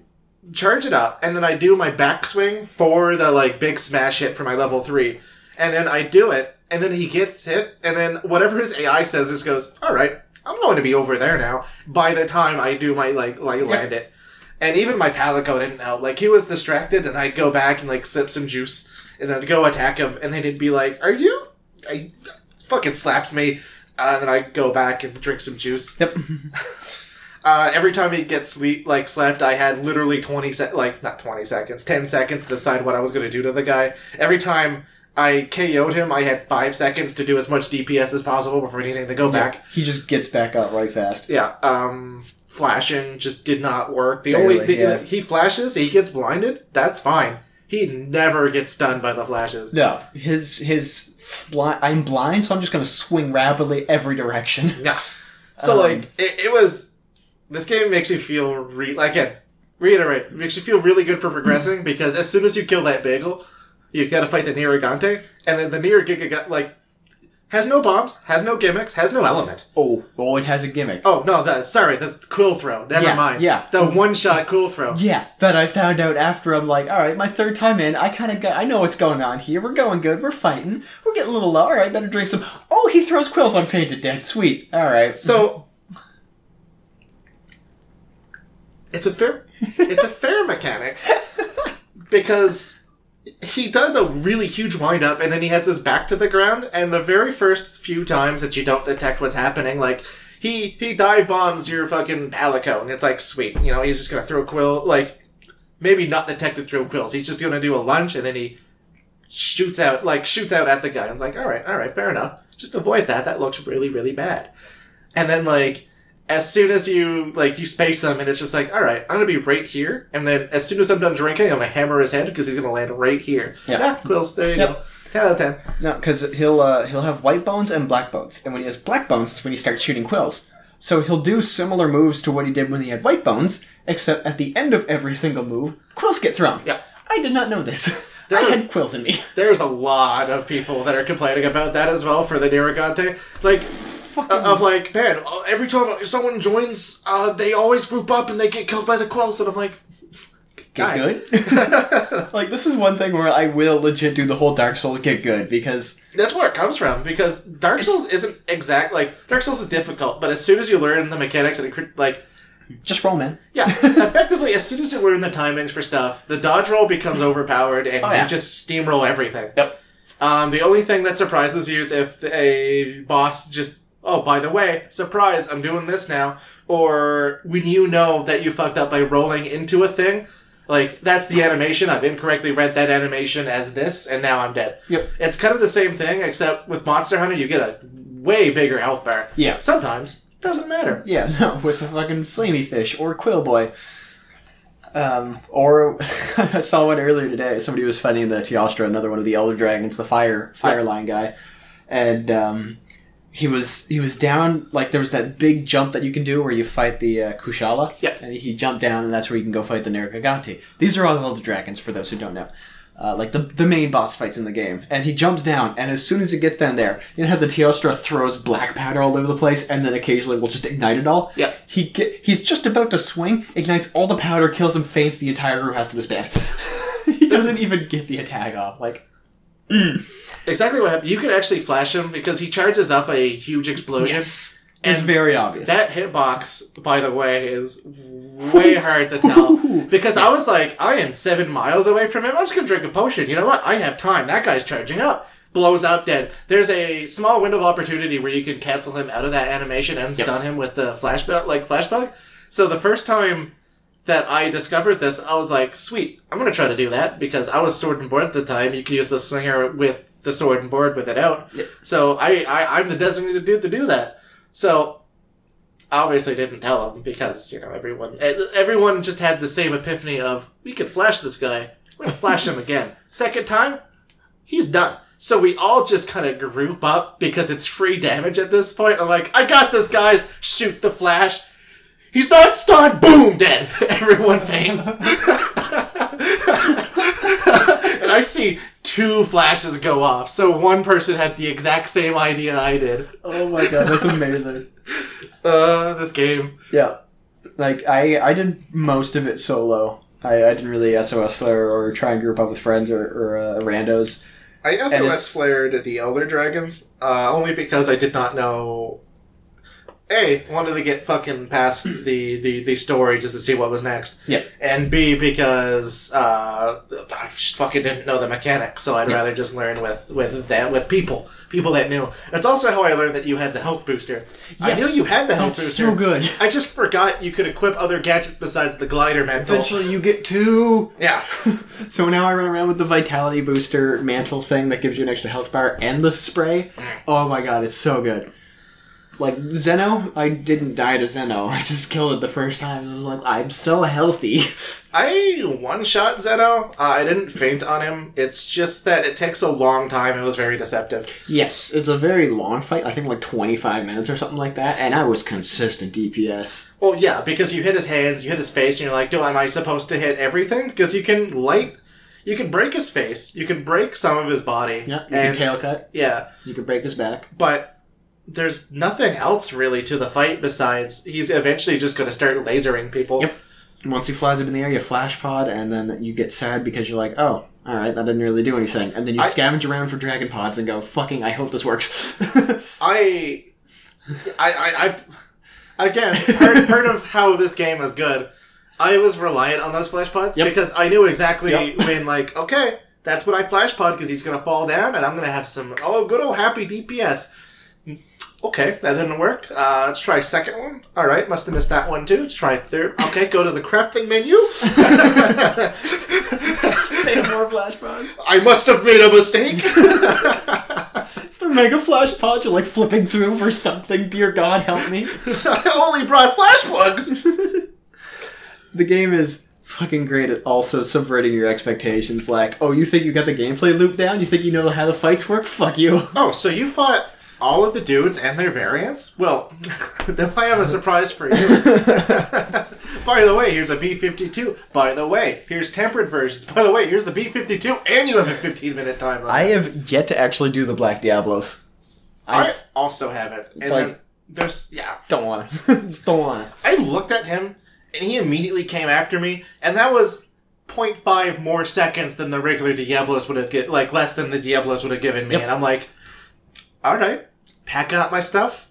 charge it up and then I do my backswing for the like big smash hit for my level three. And then I do it, and then he gets hit, and then whatever his AI says just goes, Alright, I'm going to be over there now by the time I do my like like land it. And even my Palico didn't help. Like he was distracted and I'd go back and like sip some juice and then I'd go attack him and then he'd be like, Are you I fucking slapped me uh, and then I'd go back and drink some juice. yep. Uh, every time he gets sleep like slapped, I had literally twenty sec like not twenty seconds, ten seconds to decide what I was going to do to the guy. Every time I KO'd him, I had five seconds to do as much DPS as possible before needing to go back. he just gets back up right fast. Yeah, um, flashing just did not work. The Barely, only the, yeah. he flashes, he gets blinded. That's fine. he never gets stunned by the flashes. No, his his fly, I'm blind, so I'm just gonna swing rapidly every direction. Yeah. So Um, like it, it was this game makes you feel re like again, reiterate, makes you feel really good for progressing because as soon as you kill that bagel, you gotta fight the Nergigante, and then the Nir Giga like has no bombs, has no gimmicks, has no element. Oh, oh, it has a gimmick. Oh no, that sorry, that's quill throw. Never Yeah, mind. yeah. The one shot quill throw. Yeah, that I found out after I'm like, all right, my third time in, I kind of got, I know what's going on here. We're going good. We're fighting. We're getting a little low. All right, better drink some. Oh, he throws quills on Fainted Dead. Sweet. All right. So it's a fair it's a fair mechanic because he does a really huge wind up and then he has his back to the ground and the very first few times that you don't detect what's happening like he he dive bombs your fucking palico and it's like sweet you know he's just gonna throw a quill like maybe not detected throw quills he's just gonna do a lunge and then he shoots out like shoots out at the guy. I'm like all right all right fair enough. Just avoid that that looks really really bad. And then like as soon as you like you space them and it's just like all right i'm gonna be right here and then as soon as i'm done drinking i'm gonna hammer his head because he's gonna land right here Yeah. Ah, quills there you Yep. go 10 out of 10 No, because he'll uh, he'll have white bones and black bones, and when he has black bones, is when he starts shooting quills. So he'll do similar moves to what he did when he had white bones, except at the end of every single move, quills get thrown. Yeah. I did not know this. There- I had quills in me. there's a lot of people that are complaining about that as well for the Nergigante. Like, uh, of like, man, every time someone joins, uh, they always group up and they get killed by the quills, and I'm like, Get good. like this is one thing where I will legit do the whole Dark Souls get good because That's where it comes from because Dark Souls isn't exact. Like Dark Souls is difficult, but as soon as you learn the mechanics and it, cr- like just roll, man. Yeah, effectively, as soon as you learn the timings for stuff, the dodge roll becomes overpowered, and Oh, yeah. you just steamroll everything. Yep. Um, the only thing that surprises you is if a boss just, oh, by the way, surprise, I'm doing this now, or when you know that you fucked up by rolling into a thing, like that's the animation. I've incorrectly read that animation as this, and now I'm dead. Yep. It's kind of the same thing, except with Monster Hunter, you get a way bigger health bar. Yeah. Sometimes doesn't matter. Yeah, no, with a fucking flamey fish or quill boy. Um, or I saw one earlier today. Somebody was fighting the Teostra, another one of the Elder Dragons, the fire fire line guy, and um, he was he was down like there was that big jump that you can do where you fight the uh, Kushala. Yeah. and he jumped down, and that's where you can go fight the Nergigante. These are all the Elder Dragons for those who don't know. Uh, like the the main boss fights in the game, and he jumps down, and as soon as it gets down there, you know how the Teostra throws black powder all over the place, and then occasionally will just ignite it all. Yeah. He get, he's just about to swing, ignites all the powder, kills him, faints. The entire crew has to disband. he doesn't even get the attack off. Like Mm. Exactly what happened. You could actually flash him because he charges up a huge explosion. it's And very obvious. That hitbox, by the way, is way hard to tell. Because I was like, I am seven miles away from him. I'm just gonna drink a potion. You know what? I have time. That guy's charging up. Blows up dead. There's a small window of opportunity where you can cancel him out of that animation and stun him with the flashback, like flashback. So the first time that I discovered this, I was like, sweet, I'm gonna try to do that because I was sword and board at the time. You could use the slinger with the sword and board with it out. So I, I I'm the designated dude to do that. So I obviously didn't tell him because you know everyone eh, everyone just had the same epiphany of we could flash this guy. We're gonna flash him again. Second time, he's done. So we all just kind of group up because it's free damage at this point. I'm like, I got this, guys. Shoot the flash. He's not stunned. Boom, dead. Everyone faints. and I see two flashes go off. So one person had the exact same idea I did. oh my god, that's amazing. Uh, this game. yeah, like I I did most of it solo. I, I didn't really SOS flare or try and group up with friends or, or uh, randos. I And it's- SOS flared the Elder Dragons, uh, only because I did not know. A wanted to get fucking past the, the, the story just to see what was next. Yeah. And B because uh, I just fucking didn't know the mechanics, so I'd Yeah. rather just learn with with that with people, people that knew. That's also how I learned that you had the health booster. I knew Yes. you had the health That's booster. so good. I just forgot you could equip other gadgets besides the glider mantle. Eventually, you get two. Yeah. So now I run around with the vitality booster mantle thing that gives you an extra health bar and the spray. Oh my god, it's so good. Like Xeno, I didn't die to Xeno. I just killed it the first time. I was like, I'm so healthy. I one shot Xeno. Uh, I didn't faint on him. It's just that it takes a long time. It was very deceptive. yes, it's a very long fight. I think like 25 minutes or something like that, and I was consistent DPS. Well, yeah, because you hit his hands, you hit his face, and you're like, "Do am I supposed to hit everything?" Because you can light, you can break his face, you can break some of his body, Yeah, you and can tail cut. yeah, You can break his back. but there's nothing else really to the fight besides he's eventually just going to start lasering people. Yep. Once he flies up in the air, you flash pod, and then you get sad because you're like, oh, all right, that didn't really do anything. And then you I- scavenge around for dragon pods and go, fucking, I hope this works. I, I, I, I again, part, part of how this game is good, I was reliant on those flash pods Yep. because I knew exactly Yep. when, like, okay, that's what I flash pod because he's gonna fall down and I'm gonna have some oh good old happy DPS. Okay, that didn't work. Uh, let's try second one. All right, must have missed that one too. Let's try third. Okay, go to the crafting menu. more flash pods. I must have made a mistake. It's the mega flash pods. You're like flipping through for something. Dear God, help me. I only brought flash plugs. the game is fucking great at also subverting your expectations. Like, oh, you think you got the gameplay loop down? You think you know how the fights work? Fuck you. Oh, so you fought all of the dudes and their variants? Well, then I have a surprise for you. By the way, here's a B52. By the way, here's tempered versions. By the way, here's the B52, and you have a 15 minute time limit. I have yet to actually do the Black Diablos. I also have it. And Like- then there's, yeah. don't want to. Just don't want to. I looked at him, and he immediately came after me, and that was 0.5 more seconds than the regular Diablos would have get like less than the Diablos would have given me, Yep. and I'm like, all right, pack up my stuff.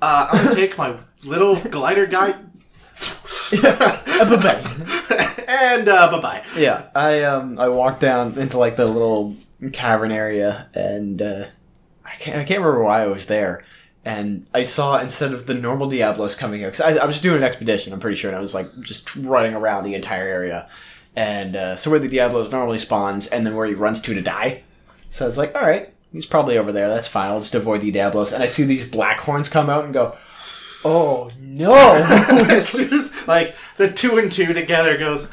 Uh, I'm gonna take my little glider guy, and uh, bye bye. Yeah, I um I walked down into like the little cavern area, and uh, I can't I can't remember why I was there, and I saw instead of the normal Diablos coming here, because I, I was doing an expedition, I'm pretty sure, and I was like just running around the entire area, and uh, so where the Diablos normally spawns, and then where he runs to to die. So I was like, all right, he's probably over there. That's fine. I'll just avoid the Diablos, and I see these black horns come out and go. Oh no! as soon as like the two and two together goes,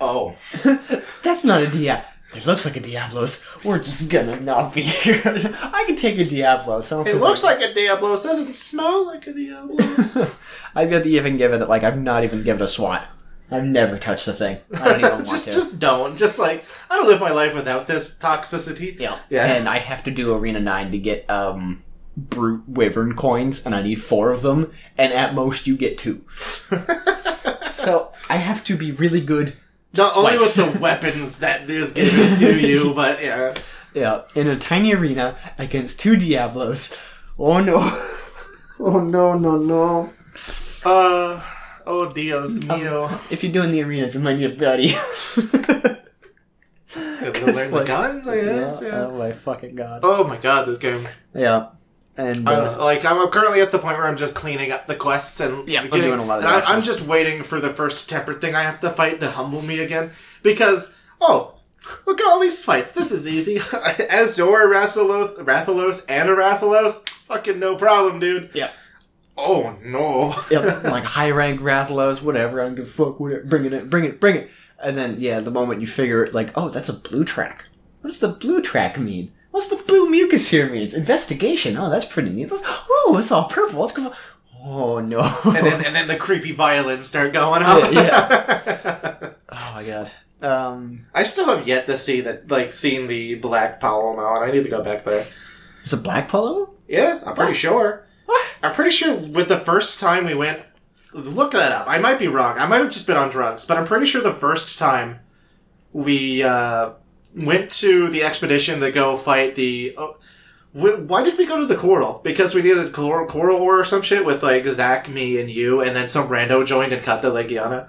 oh, That's not a Dia. It looks like a Diablos. We're just gonna not be here. I can take a Diablos. Don't it looks like a Diablos, doesn't smell like a Diablos. I've got to even give it like I've not even given it a SWAT. I've never touched the thing. I don't even want just to. just don't. Just like I don't live my life without this toxicity. yeah. Yeah. And I have to do Arena Nine to get um brute wyvern coins, and I need four of them, and at most you get two. so I have to be really good. Not only Twice. with the weapons that is given to you, but yeah. Yeah, in a tiny arena against two Diablos. Oh no! Oh no! No no! Uh oh Dios mío. If you're doing the arenas, I might need a buddy. Learn the like- guns, I guess. Yeah, Yeah. Oh my fucking god. Oh my god, this game. Yeah. And uh, Uh, like I'm currently at the point where I'm just cleaning up the quests and Yeah, I'm getting- doing a lot of I, I'm just waiting for the first tempered thing I have to fight to humble me again because oh look at all these fights this is easy Azure Rathalos Rathalos and a Rathalos fucking no problem dude yeah. Oh no Yep, like high rank Rathalos, whatever. I don't give a fuck. Whatever. Bring it in. Bring it. Bring it. And then yeah, the moment you figure it like, oh, that's a blue track. What does the blue track mean? What's the blue mucus here means? Investigation. Oh, that's pretty neat. Oh, it's all purple. Let's go. Oh no. and then and then the creepy violins start going up oh my god. Um, I still have yet to see that like seeing the black Palomar and I need to go back there is it black polo? Yeah, I'm pretty What? sure. What? I'm pretty sure with the first time we went. Look that up. I might be wrong. I might have just been on drugs, but I'm pretty sure the first time we uh, went to the expedition to go fight the. Oh, why did we go to the coral? Because we needed coral, coral or some shit with like Zach, me, and you, and then some rando joined and cut the Legiana.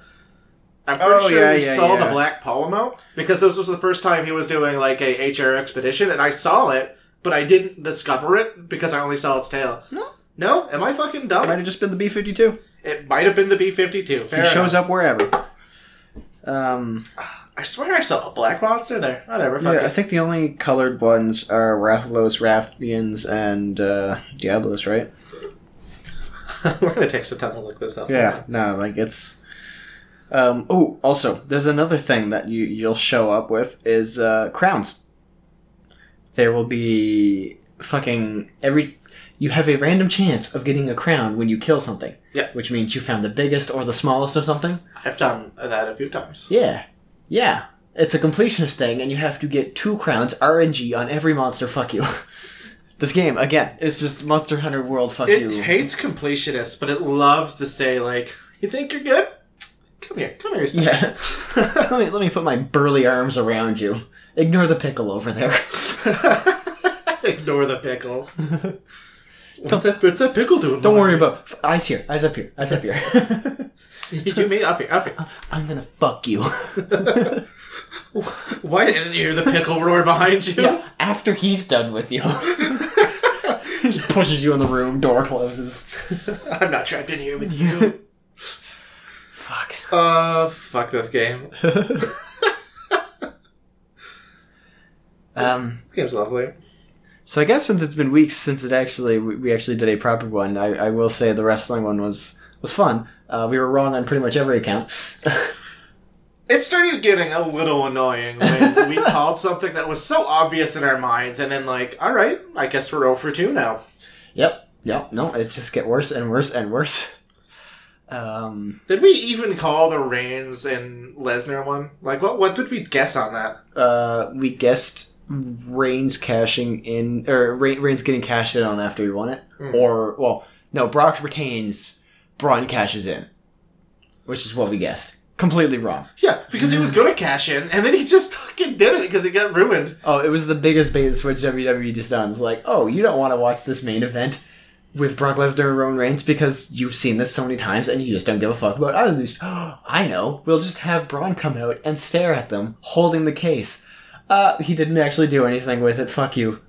I'm pretty Oh, sure yeah, we yeah, saw yeah. the Black Palomo because this was the first time he was doing like a HR expedition, and I saw it, but I didn't discover it because I only saw its tail. No. No? Am I fucking dumb? It Might have just been the B fifty two. It might have been the B 52. He shows up wherever. Um, I swear I saw a black monster there. Whatever, yeah, I think the only colored ones are Rathalos, Rathians, and uh, Diablos, right? We're gonna take some time to look this up. Yeah, no, like it's. Um, oh, also, there's another thing that you you'll show up with is uh, crowns. There will be fucking every. You have a random chance of getting a crown when you kill something. Yeah. Which means you found the biggest or the smallest of something. I've done that a few times. Yeah. Yeah. It's a completionist thing, and you have to get two crowns RNG on every monster. Fuck you. this game again. It's just Monster Hunter World. Fuck It you. It hates completionists, but it loves to say like, "You think you're good? Come here, come here." Son. Yeah. let me let me put my burly arms around you. Ignore the pickle over there. Ignore the pickle. What's that? What's that pickle doing? Don't worry about eyes here, eyes up here, eyes up here. you mean up here, up here. I'm gonna fuck you. Why didn't you hear the pickle roar behind you? yeah, after he's done with you. he just pushes you in the room, door closes. I'm not trapped in here with you. Fuck. uh, fuck this game. Um. This game's lovely. So I guess since it's been weeks since it actually we actually did a proper one, I, I will say the wrestling one was was fun. Uh, we were wrong on pretty much every account. It started getting a little annoying when we called something that was so obvious in our minds, and then like, all right, I guess we're over for 2 now. yep. Yep. No, it's just get worse and worse and worse. Um. Did we even call the Reigns and Lesnar one? Like, what what did we guess on that? Uh. We guessed Reigns cashing in or Re- Reigns getting cashed in on after he won it, hmm. or well, no, Brock retains, Braun cashes in, which is what we guessed. Completely wrong. Yeah, because he was gonna cash in, and then he just fucking did it because it got ruined. Oh, it was the biggest bait and switch WWE just done. It's like, oh, you don't want to watch this main event with Brock Lesnar and Roman Reigns because you've seen this so many times and you just don't give a fuck about these. I know. We'll just have Braun come out and stare at them, holding the case. Uh, he didn't actually do anything with it. Fuck you.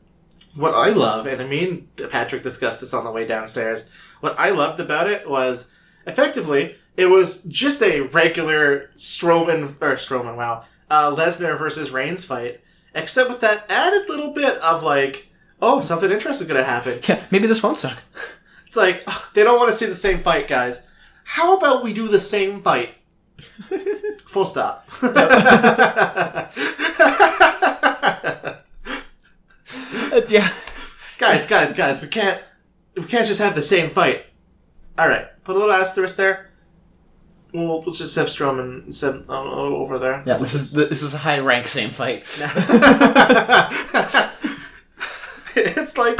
What I love, and me and Patrick discussed this on the way downstairs. What I loved about it was effectively it was just a regular Strowman or Strowman, wow, uh, Lesnar versus Reigns fight, except with that added little bit of like, oh, something interesting gonna happen. Yeah, maybe this won't suck. It's like ugh, they don't want to see the same fight, guys. How about we do the same fight? Full stop. Yeah. guys, guys, guys, we can't we can't just have the same fight. All right, put a little asterisk there. We'll, let's just have Strowman send, oh, uh, over there. Yeah, this is this is a high rank same fight. it's like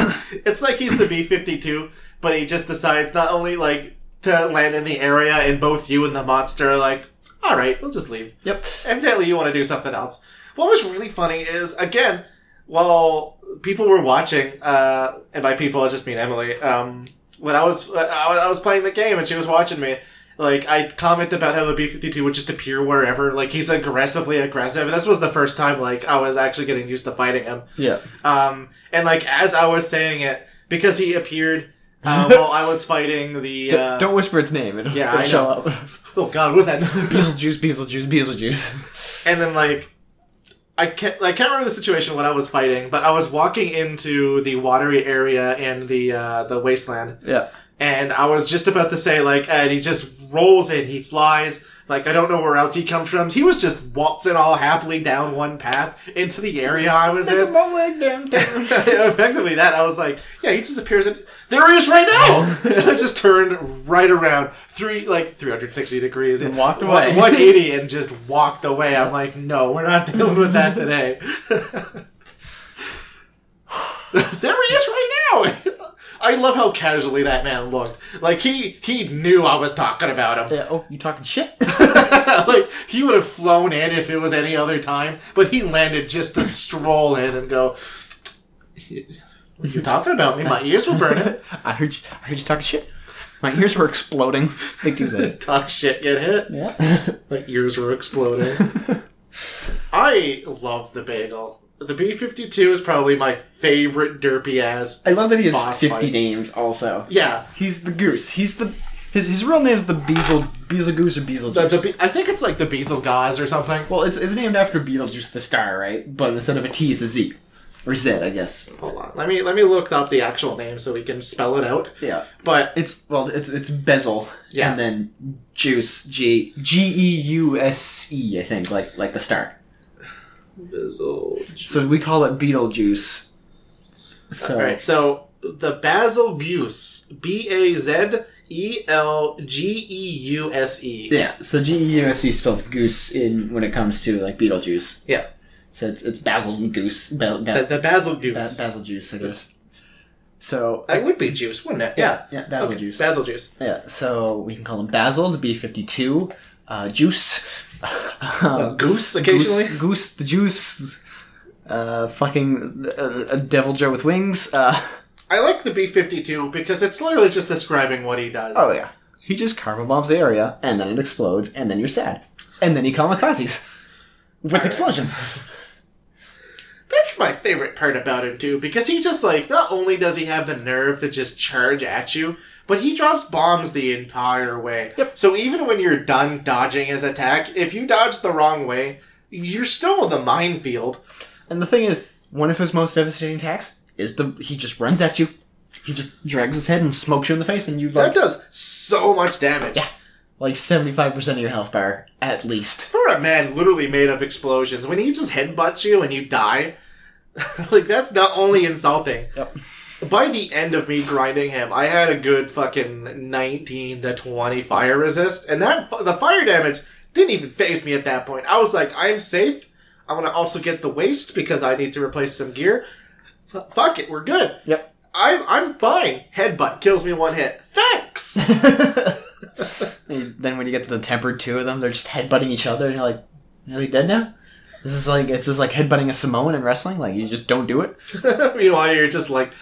it's like he's the B fifty two, but he just decides not only like to land in the area, and both you and the monster are like, all right, we'll just leave. Yep. Evidently, you want to do something else. What was really funny is again, while people were watching, uh, and by people I just mean Emily. Um, when I was uh, I was- I was playing the game and she was watching me. Like I comment about how the B fifty two would just appear wherever. Like he's aggressively aggressive. And this was the first time like I was actually getting used to fighting him. Yeah. Um, and like as I was saying it, because he appeared uh, while I was fighting the. Uh, don't whisper its name. It'll, yeah, it'll I show know. up. oh God, what was that? Beetlejuice, Beetlejuice, Beetlejuice. and then like I can't I can't remember the situation when I was fighting, but I was walking into the watery area in the uh, the wasteland, Yeah. and I was just about to say like, and he just rolls in, he flies. Like I don't know where else he comes from. He was just waltzing all happily down one path into the area I was in. my leg down. Effectively, that I was like, yeah, he just appears in. There he is right now. Oh. and I just turned right around three like 360 degrees And walked away. 180 and just walked away. I'm like, no, we're not dealing with that today. there he is right now. I love how casually that man looked. Like he he knew I was talking about him. Yeah, oh, you talking shit? like he would have flown in if it was any other time, but he landed just to stroll in and go. What are you talking about me? My ears were burning. I heard you. I heard you talking shit. My ears were exploding. They do that. Talk shit, get hit. Yeah. My ears were exploding. I love the bagel. The B fifty two is probably my favorite derpy ass. I love that he has Boss fifty fight. names. Also, Yeah, he's the goose. He's the his his real name's the Beezel Goose or Beetlejuice. the, the, Be- I think it's like the Beezel Gauze or something. well, it's it's named after Beetlejuice the star, right? But instead of a T, it's a Z. or Zed, I guess. Hold on. Let me let me look up the actual name so we can spell it out. Yeah, But it's well, it's it's Bezel, Yeah. and then Juice, G G E U S E, I think, like like the star. So we call it Beetlejuice. So All right. So the Basil Goose, B A Z E L G E U S E. yeah, so G E U S E spells goose in when it comes to like Beetlejuice. Yeah. So it's it's Basil Goose, ba- The, ba- the Basil ba- Goose. Basil Juice, I guess. So That would be juice, wouldn't it? Yeah. yeah, Basil Okay, Juice. Basil juice. Yeah, so we can call him Basil, the B fifty two, uh, Juice, Uh, goose occasionally. Goose, Goose, the Juice, uh, fucking uh, a Deviljho with wings. Uh, I like the B fifty two because it's literally just describing what he does. oh yeah, he just karma bombs the area, and then it explodes, and then you're sad, and then he kamikazes with explosions. That's my favorite part about him too, because he just like not only does he have the nerve to just charge at you, but he drops bombs the entire way. Yep. So even when you're done dodging his attack, if you dodge the wrong way, you're still in the minefield. And the thing is, one of his most devastating attacks is the he just runs at you, he just drags his head and smokes you in the face, and you That like does so much damage. Yeah. like seventy five percent of your health bar at least. For a man literally made of explosions, when he just headbutts you and you die, like that's not only insulting. Yep. By the end of me grinding him, I had a good fucking 19 to 20 fire resist, and that the fire damage didn't even phase me at that point. I was like, I'm safe. I want to also get the waste because I need to replace some gear. F- fuck it, we're good. Yep. I'm I'm fine. Headbutt kills me one hit. Thanks. Then when you get to the tempered two of them, they're just headbutting each other, and you're like, "Are they dead now?" This is like it's just like headbutting a Samoan in wrestling. Like you just don't do it. Meanwhile, you're just like,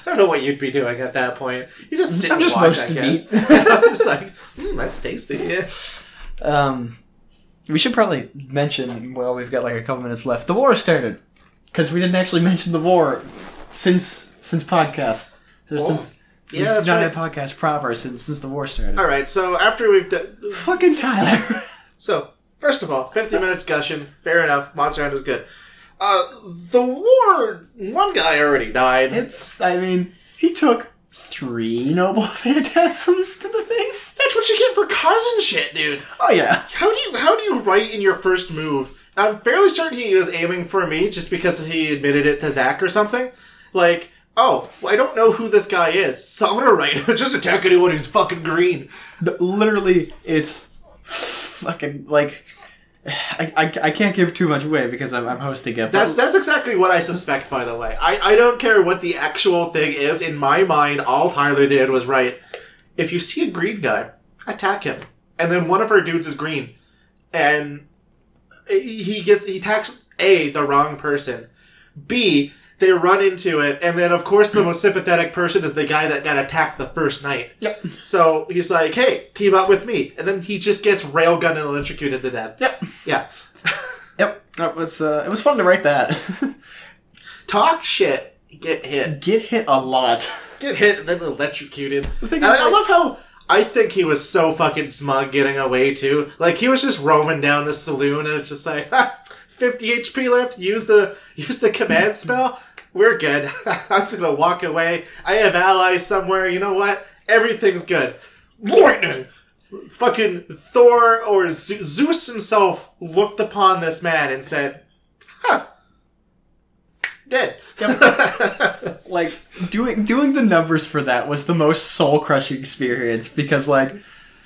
I don't know what you'd be doing at that point. You just sit I'm and just watch, I guess. meat. I'm just like, mm, that's tasty. Yeah. Um, we should probably mention. Well, we've got like a couple minutes left. The war started because we didn't actually mention the war since since podcast. So since, since yeah, that's not right. a podcast proper since since the war started. All right, so after we've done, Fucking Tyler. so first of all, 50 minutes gushing, fair enough. Monster Hunter was good. Uh, the war, one guy already died. it's. I mean, he took three noble phantasms to the face. That's what you get for cousin shit, dude. Oh yeah. How do you how do you write in your first move? I'm fairly certain he was aiming for me just because he admitted it to Zach or something. Like, oh, well, I don't know who this guy is, so I'm gonna write just attack anyone who's fucking green. Literally, it's fucking like. I, I, I can't give too much away because I'm, I'm hosting it. That's that's exactly what I suspect. By the way, I I don't care what the actual thing is. In my mind, all Tyler did was right. If you see a green guy, attack him, and then one of our dudes is green, and he gets he attacks a the wrong person, b they run into it, and then of course the most sympathetic person is the guy that got attacked the first night. Yep. So he's like, "Hey, team up with me," and then he just gets railgun and electrocuted to death. Yep. Yeah. Yep. It was uh, it was fun to write that. Talk shit, get hit. Get hit a lot. get hit and then electrocuted. thing is, I, I love how I think he was so fucking smug getting away too. Like he was just roaming down the saloon and it's just like, 50 HP left. Use the use the command spell. We're good. I'm just gonna walk away. I have allies somewhere. You know what? Everything's good. Lightning. Fucking Thor or Ze- Zeus himself looked upon this man and said, "Huh, dead." like doing doing the numbers for that was the most soul crushing experience because like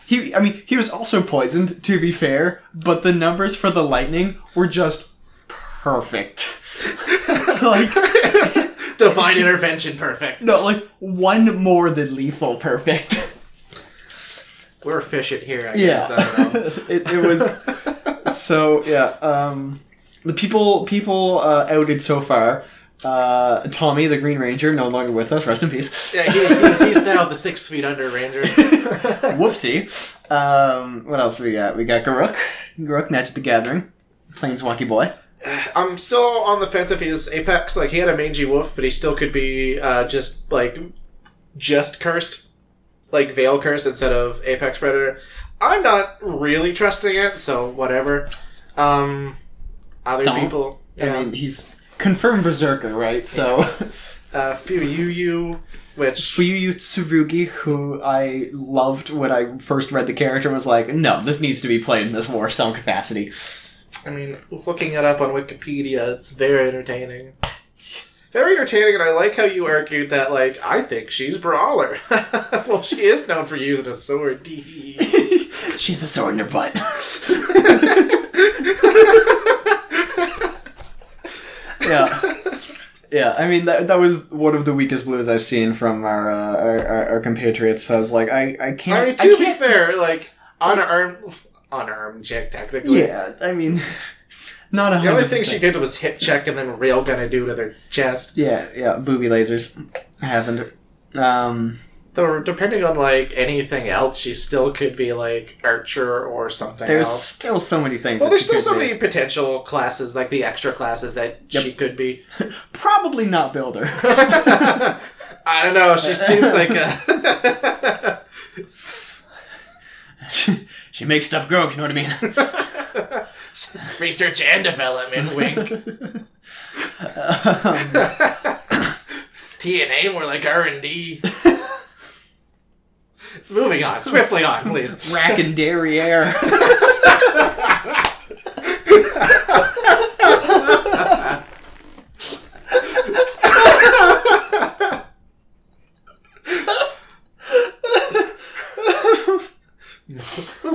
he I mean he was also poisoned to be fair, but the numbers for the lightning were just perfect. like Divine intervention, perfect. no, like one more than lethal perfect. We're efficient here, I Yeah. guess. I don't know. it, it was so yeah. Um, the people people uh, outed so far. Uh, Tommy, the Green Ranger, no longer with us. Rest in peace. yeah, he, he, he's now the six feet under ranger. Whoopsie. Um, what else we got? We got Garruk. Garruk, Magic the Gathering. Planeswalkie boy. I'm still on the fence if he's Apex. Like, he had a mangy wolf, but he still could be uh, just, like, just cursed. Like, Veil cursed instead of Apex Predator. I'm not really trusting it, so whatever. Um, other Don't. people. I Yeah. mean, he's confirmed berserker, right? So Uh, Fuyuyu, which Fuyuyu Tsurugi, who I loved when I first read the character, was like, no, this needs to be played in this war some capacity. I mean, looking it up on Wikipedia, it's very entertaining. Very entertaining, and I like how you argued that, like, I think she's brawler. well, she is known for using a sword. she's a sword in her butt. yeah. Yeah, I mean that, that was one of the weakest blues I've seen from our uh, our, our, our compatriots. So I was like, I, I can't. I mean, I to be can't- fair, like, unarmed, unarmed chick, technically. Yeah, I mean, not a The only thing she did was hip check and then rail gun a dude with her chest. Yeah, yeah, booby lasers happened. Um, Though, depending on, like, anything else, she still could be, like, archer or something there's else. still so many things. Well, there's still so be. many potential classes, like the extra classes that she could be. Probably not builder. I don't know. She seems like a. she makes stuff grow. If you know what I mean. Research and development, wink. Um, T and A more like R and D. Moving on, swiftly on, please. Rack and derriere.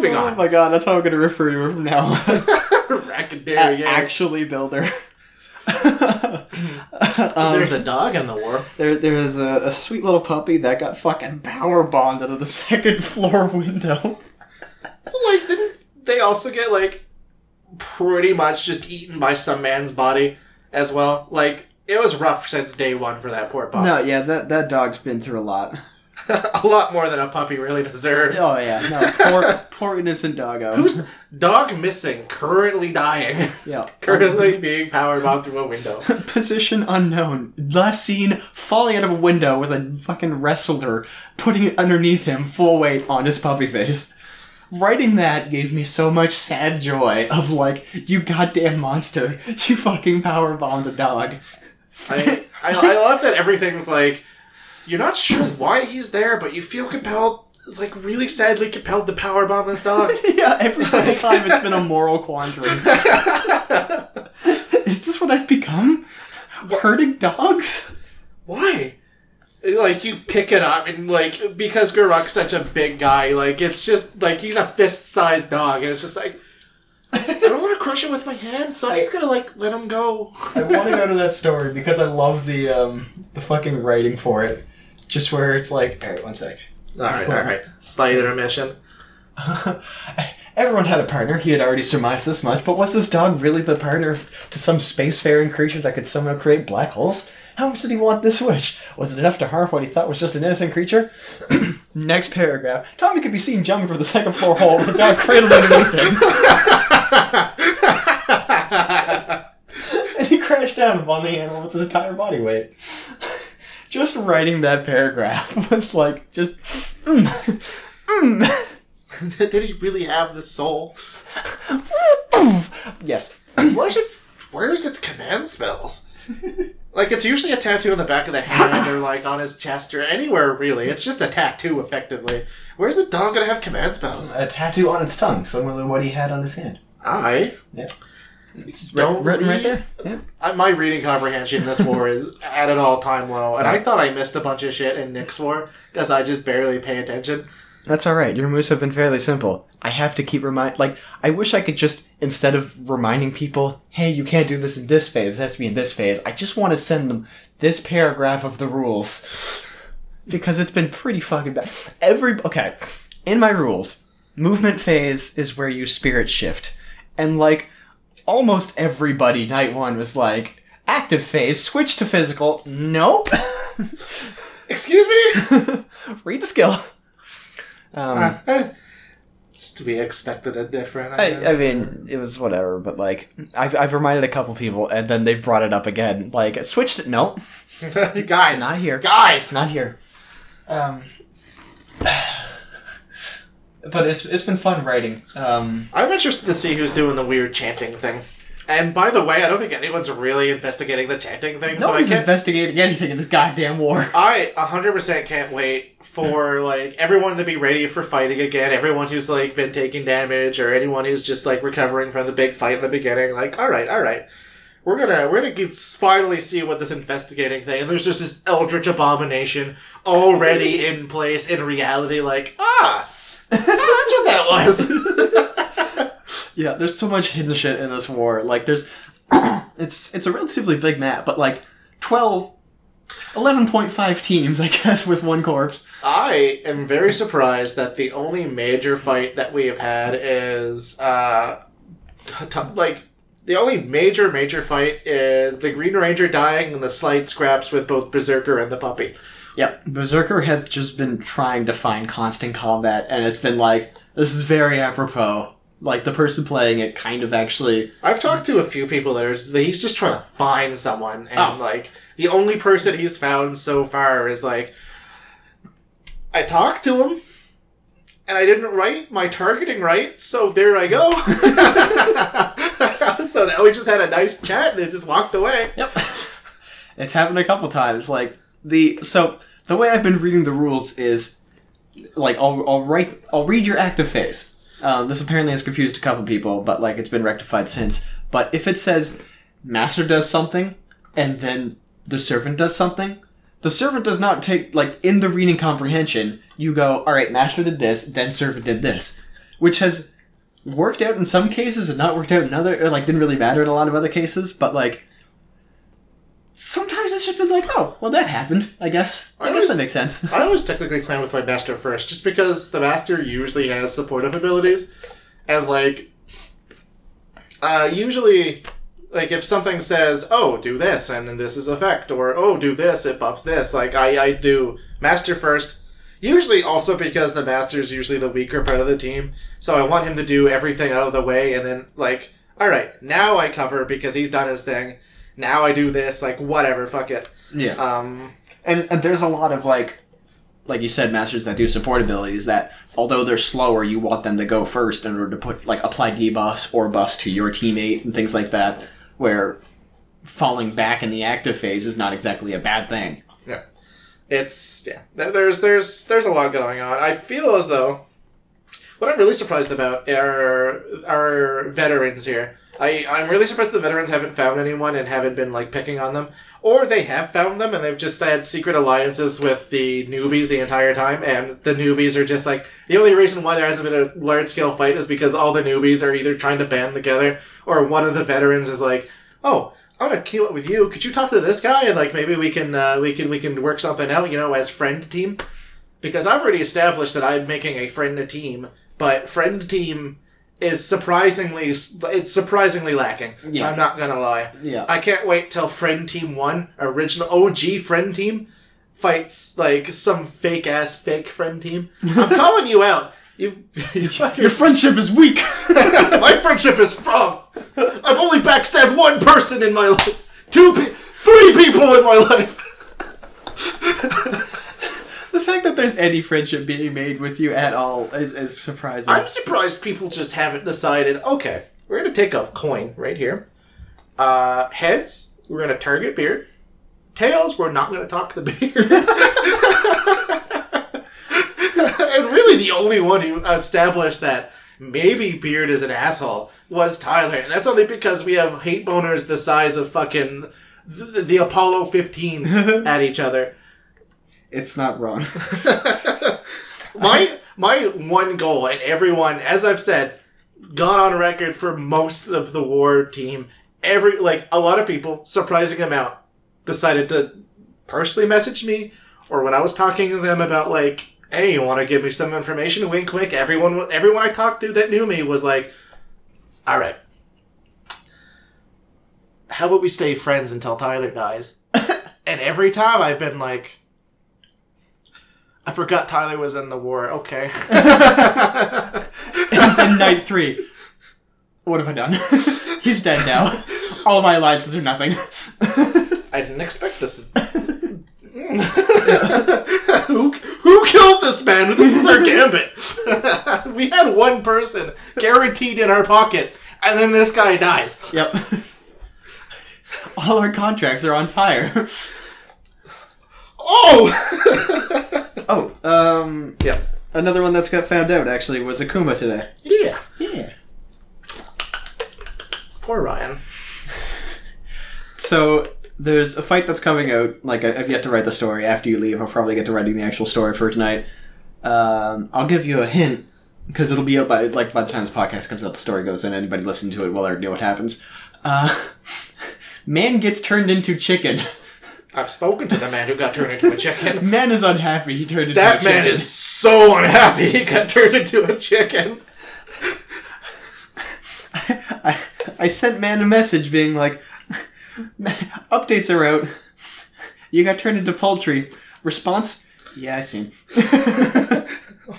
Moving Oh on. my god, that's how I'm gonna refer to her from now on. Actually, builder. um, There's a dog in the war. there, there is a, a sweet little puppy that got fucking power bombed out of the second floor window. Like, didn't they also get like pretty much just eaten by some man's body as well? Like, it was rough since day one for that poor pup. No, yeah, that that dog's been through a lot. a lot more than a puppy really deserves. Oh yeah, no, poor poor innocent doggo. Who's dog missing? Currently dying. yeah, Currently um, being powered bombed through a window. Position unknown. Last seen falling out of a window with a fucking wrestler putting it underneath him, full weight on his puppy face. Writing that gave me so much sad joy of like, you goddamn monster, you fucking power bombed a dog. I, I I love that everything's like you're not sure why he's there, but you feel compelled, like really sadly compelled to power bomb this dog. yeah, every single time it's been a moral quandary. Is this what I've become? Hurting dogs? Why? Like you pick it up and like because Garruk's such a big guy, like it's just like he's a fist-sized dog, and it's just like I don't want to crush it with my hand, so I'm just gonna like let him go. I want to go to that story because I love the um the fucking writing for it. Just where it's like, all right, one sec. All right, all right. Slight intermission. Everyone had a partner. He had already surmised this much. But was this dog really the partner to some spacefaring creature that could somehow create black holes? How much did he want this wish? Was it enough to harm what he thought was just an innocent creature? Next paragraph. Tommy could be seen jumping for the second floor hole with the dog cradled underneath him. and he crashed down upon the animal with his entire body weight. Just writing that paragraph was like, just. mm, mm. Did he really have the soul? yes. Where's its Where's its command spells? Like it's usually a tattoo on the back of the hand or like on his chest or anywhere really. It's just a tattoo effectively. Where's the dog gonna have command spells? A tattoo on its tongue, similar to what he had on his hand. I Yeah. It's Don't written right read. there. Yeah. I- my reading comprehension in this war is at an all time low, and I thought I missed a bunch of shit in Nick's war because I just barely pay attention. That's all right. Your moves have been fairly simple. I have to keep remind. Like, I wish I could just instead of reminding people, "Hey, you can't do this in this phase. It has to be in this phase." I just want to send them this paragraph of the rules because it's been pretty fucking bad. Every okay, in my rules, movement phase is where you spirit shift, and like almost everybody night one was like. Active phase, switch to physical. Nope. Excuse me. Read the skill. Um, it's to be expected and different. I, I. I mean, it was whatever, but like, I've, I've reminded a couple people, and then they've brought it up again. Like, switched it. No, guys, not here. guys. Not here. Um, but it's it's been fun writing. Um, I'm interested to see who's doing the weird chanting thing. And by the way, I don't think anyone's really investigating the chanting thing. No so I can't. investigating anything in this goddamn war. I 100% can't wait for like everyone to be ready for fighting again. Everyone who's like been taking damage or anyone who's just like recovering from the big fight in the beginning. Like, all right, all right, we're gonna we're gonna give, finally see what this investigating thing. And there's just this eldritch abomination already in place in reality. Like, ah, that's what that was. Yeah, there's so much hidden shit in this war. Like, there's. it's it's a relatively big map, but like 12. 11.5 teams, I guess, with one corpse. I am very surprised that the only major fight that we have had is uh, t- t- like the only major major fight is the Green Ranger dying and the slight scraps with both Berserker and the puppy. Yep. Berserker has just been trying to find constant combat, and it's been like, this is very apropos. Like, the person playing it kind of actually. I've talked to a few people that are that he's just trying to find someone, and Oh. like the only person he's found so far is like I talked to him. And I didn't write my targeting right, so there I go. so now we just had a nice chat and it just walked away. Yep. it's happened a couple times. Like, the. So, the way I've been reading the rules is. Like, I'll, I'll write. I'll read your active phase. Um, this apparently has confused a couple people, but, like, it's been rectified since. But if it says Master does something, and then the servant does something, the servant does not take like in the reading comprehension you go all right master did this then servant did this which has worked out in some cases and not worked out in other or like didn't really matter in a lot of other cases but like sometimes it's just been like oh well that happened i guess i, I guess always- that makes sense I always technically plan with my master first, just because the master usually has supportive abilities, and like, uh, usually, like if something says, "Oh, do this," and then this is effect, or "Oh, do this," it buffs this. Like I, I do master first. Usually, also because the master is usually the weaker part of the team, so I want him to do everything out of the way, and then like, all right, now I cover because he's done his thing. Now I do this, like whatever, fuck it. yeah Um, and, and there's a lot of like like you said masters that do support abilities that although they're slower you want them to go first in order to put like apply debuffs or buffs to your teammate and things like that where falling back in the active phase is not exactly a bad thing Yeah, it's yeah. There's there's there's a lot going on. I feel as though what I'm really surprised about are our veterans here. I I'm really surprised the veterans haven't found anyone and haven't been like picking on them, or they have found them and they've just had secret alliances with the newbies the entire time, and the newbies are just like the only reason why there hasn't been a large scale fight is because all the newbies are either trying to band together or one of the veterans is like, oh. I want to queue up with you. Could you talk to this guy and like maybe we can uh, we can we can work something out? You know, as friend team, because I've already established that I'm making a friend team, but friend team is surprisingly it's surprisingly lacking. Yeah. I'm not gonna lie. Yeah. I can't wait till friend team one original OG friend team fights like some fake ass fake friend team. I'm calling you out. You, you your friendship is weak my friendship is strong. I've only backstabbed one person in my life. Two, pe- three people in my life. The fact that there's any friendship being made with you at all is, is surprising I'm surprised people just haven't decided. Okay, we're gonna take a coin right here. Uh, heads, we're gonna target beard. Tails, we're not gonna talk to the beard. and really, the only one who established that maybe Beard is an asshole was Tyler, and that's only because we have hate boners the size of fucking the, the Apollo 15 at each other. It's not wrong my my one goal, and everyone, as I've said, gone on record for most of the war team. Every like a lot of people, surprising amount, decided to personally message me, or when I was talking to them about like, hey, you want to give me some information? Wink, wink. Everyone, everyone I talked to that knew me was like, all right. How about we stay friends until Tyler dies? and every time I've been like, I forgot Tyler was in the war. Okay. and then night three what have i done he's dead now all my alliances are nothing I didn't expect this. who who killed this man? This is our gambit. we had one person guaranteed in our pocket, and then this guy dies. Yep. All our contracts are on fire. Oh! Oh, um, yeah. another one that's got found out actually was Akuma today. Yeah. Yeah. Poor Ryan. So there's a fight that's coming out. Like I- I've yet to write the story. After you leave, I'll probably get to writing the actual story for tonight. Um, I'll give you a hint because it'll be out by like by the time this podcast comes out, the story goes in. Anybody listening to it will already know what happens. Uh, man gets turned into chicken. I've spoken to the man who got turned into a chicken. Man is unhappy. He turned into That a chicken. That man is so unhappy he got turned into a chicken. I, I sent man a message being like, updates are out. You got turned into poultry. Response? Yeah, I seen.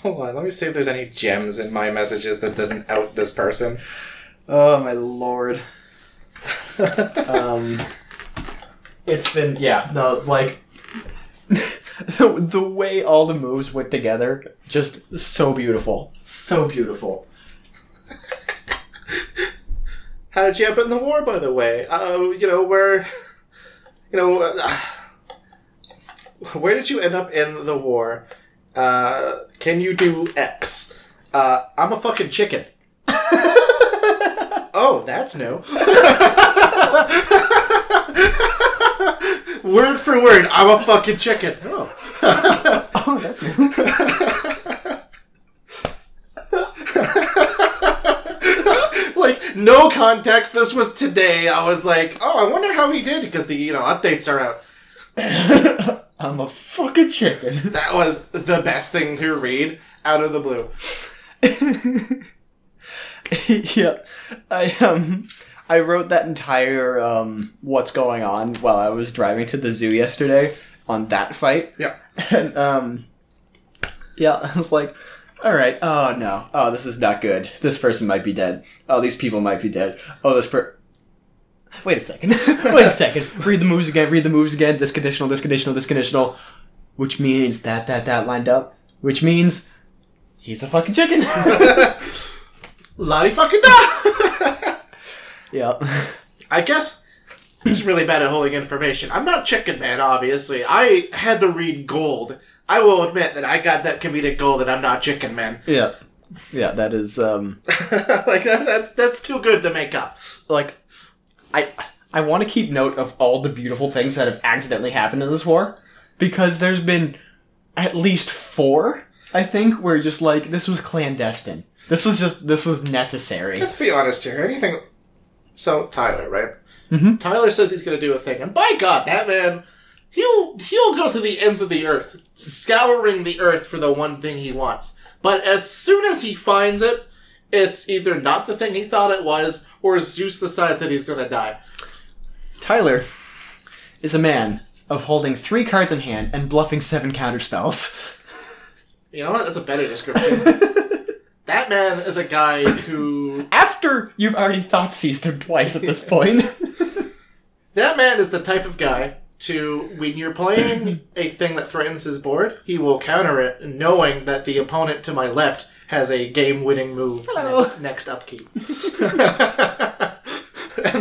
Hold on, let me see if there's any gems in my messages that doesn't out this person. Oh my lord. um, it's been yeah no like the, the way all the moves went together just so beautiful so beautiful How did you end up in the war, by the way? Uh, you know, where, you know, uh, where did you end up in the war? Uh, can you do X? Uh, I'm a fucking chicken. oh, that's new. word for word, I'm a fucking chicken. Oh. oh that's new like no context. This was today. I was like, oh, I wonder how he did because the you know updates are out. I'm a fucking chicken That was the best thing to read out of the blue. yeah I um I wrote that entire um what's going on while I was driving to the zoo yesterday on that fight. Yeah. and um yeah i was like all right oh no. Oh this is not good. This person might be dead. Oh these people might be dead. Oh this per wait a second. Wait a second. Read the moves again. Read the moves again. This conditional this conditional this conditional. Which means that that that lined up. Which means he's a fucking chicken. Lottie fucking da! Yeah I guess he's really bad at holding information. I'm not Chicken Man, obviously. I had to read Gold. I will admit that I got that comedic gold and I'm not Chicken Man. yeah yeah that is um like that, that's that's too good to make up. like I I want to keep note of all the beautiful things that have accidentally happened in this war because there's been at least four I think where just like this was clandestine. This was just this was necessary. Let's be honest here. Anything. So Tyler, right? Mhm. Tyler says he's going to do a thing, and by God, that man, he'll he'll go to the ends of the earth, scouring the earth for the one thing he wants. But as soon as he finds it, it's either not the thing he thought it was, or Zeus decides that he's going to die. Tyler is a man of holding three cards in hand and bluffing seven counter spells. You know what? That's a better description. that man is a guy who. After you've already thought seized him twice at this point. That man is the type of guy to, when you're playing a thing that threatens his board, he will counter it, knowing that the opponent to my left has a game-winning move next, next upkeep. and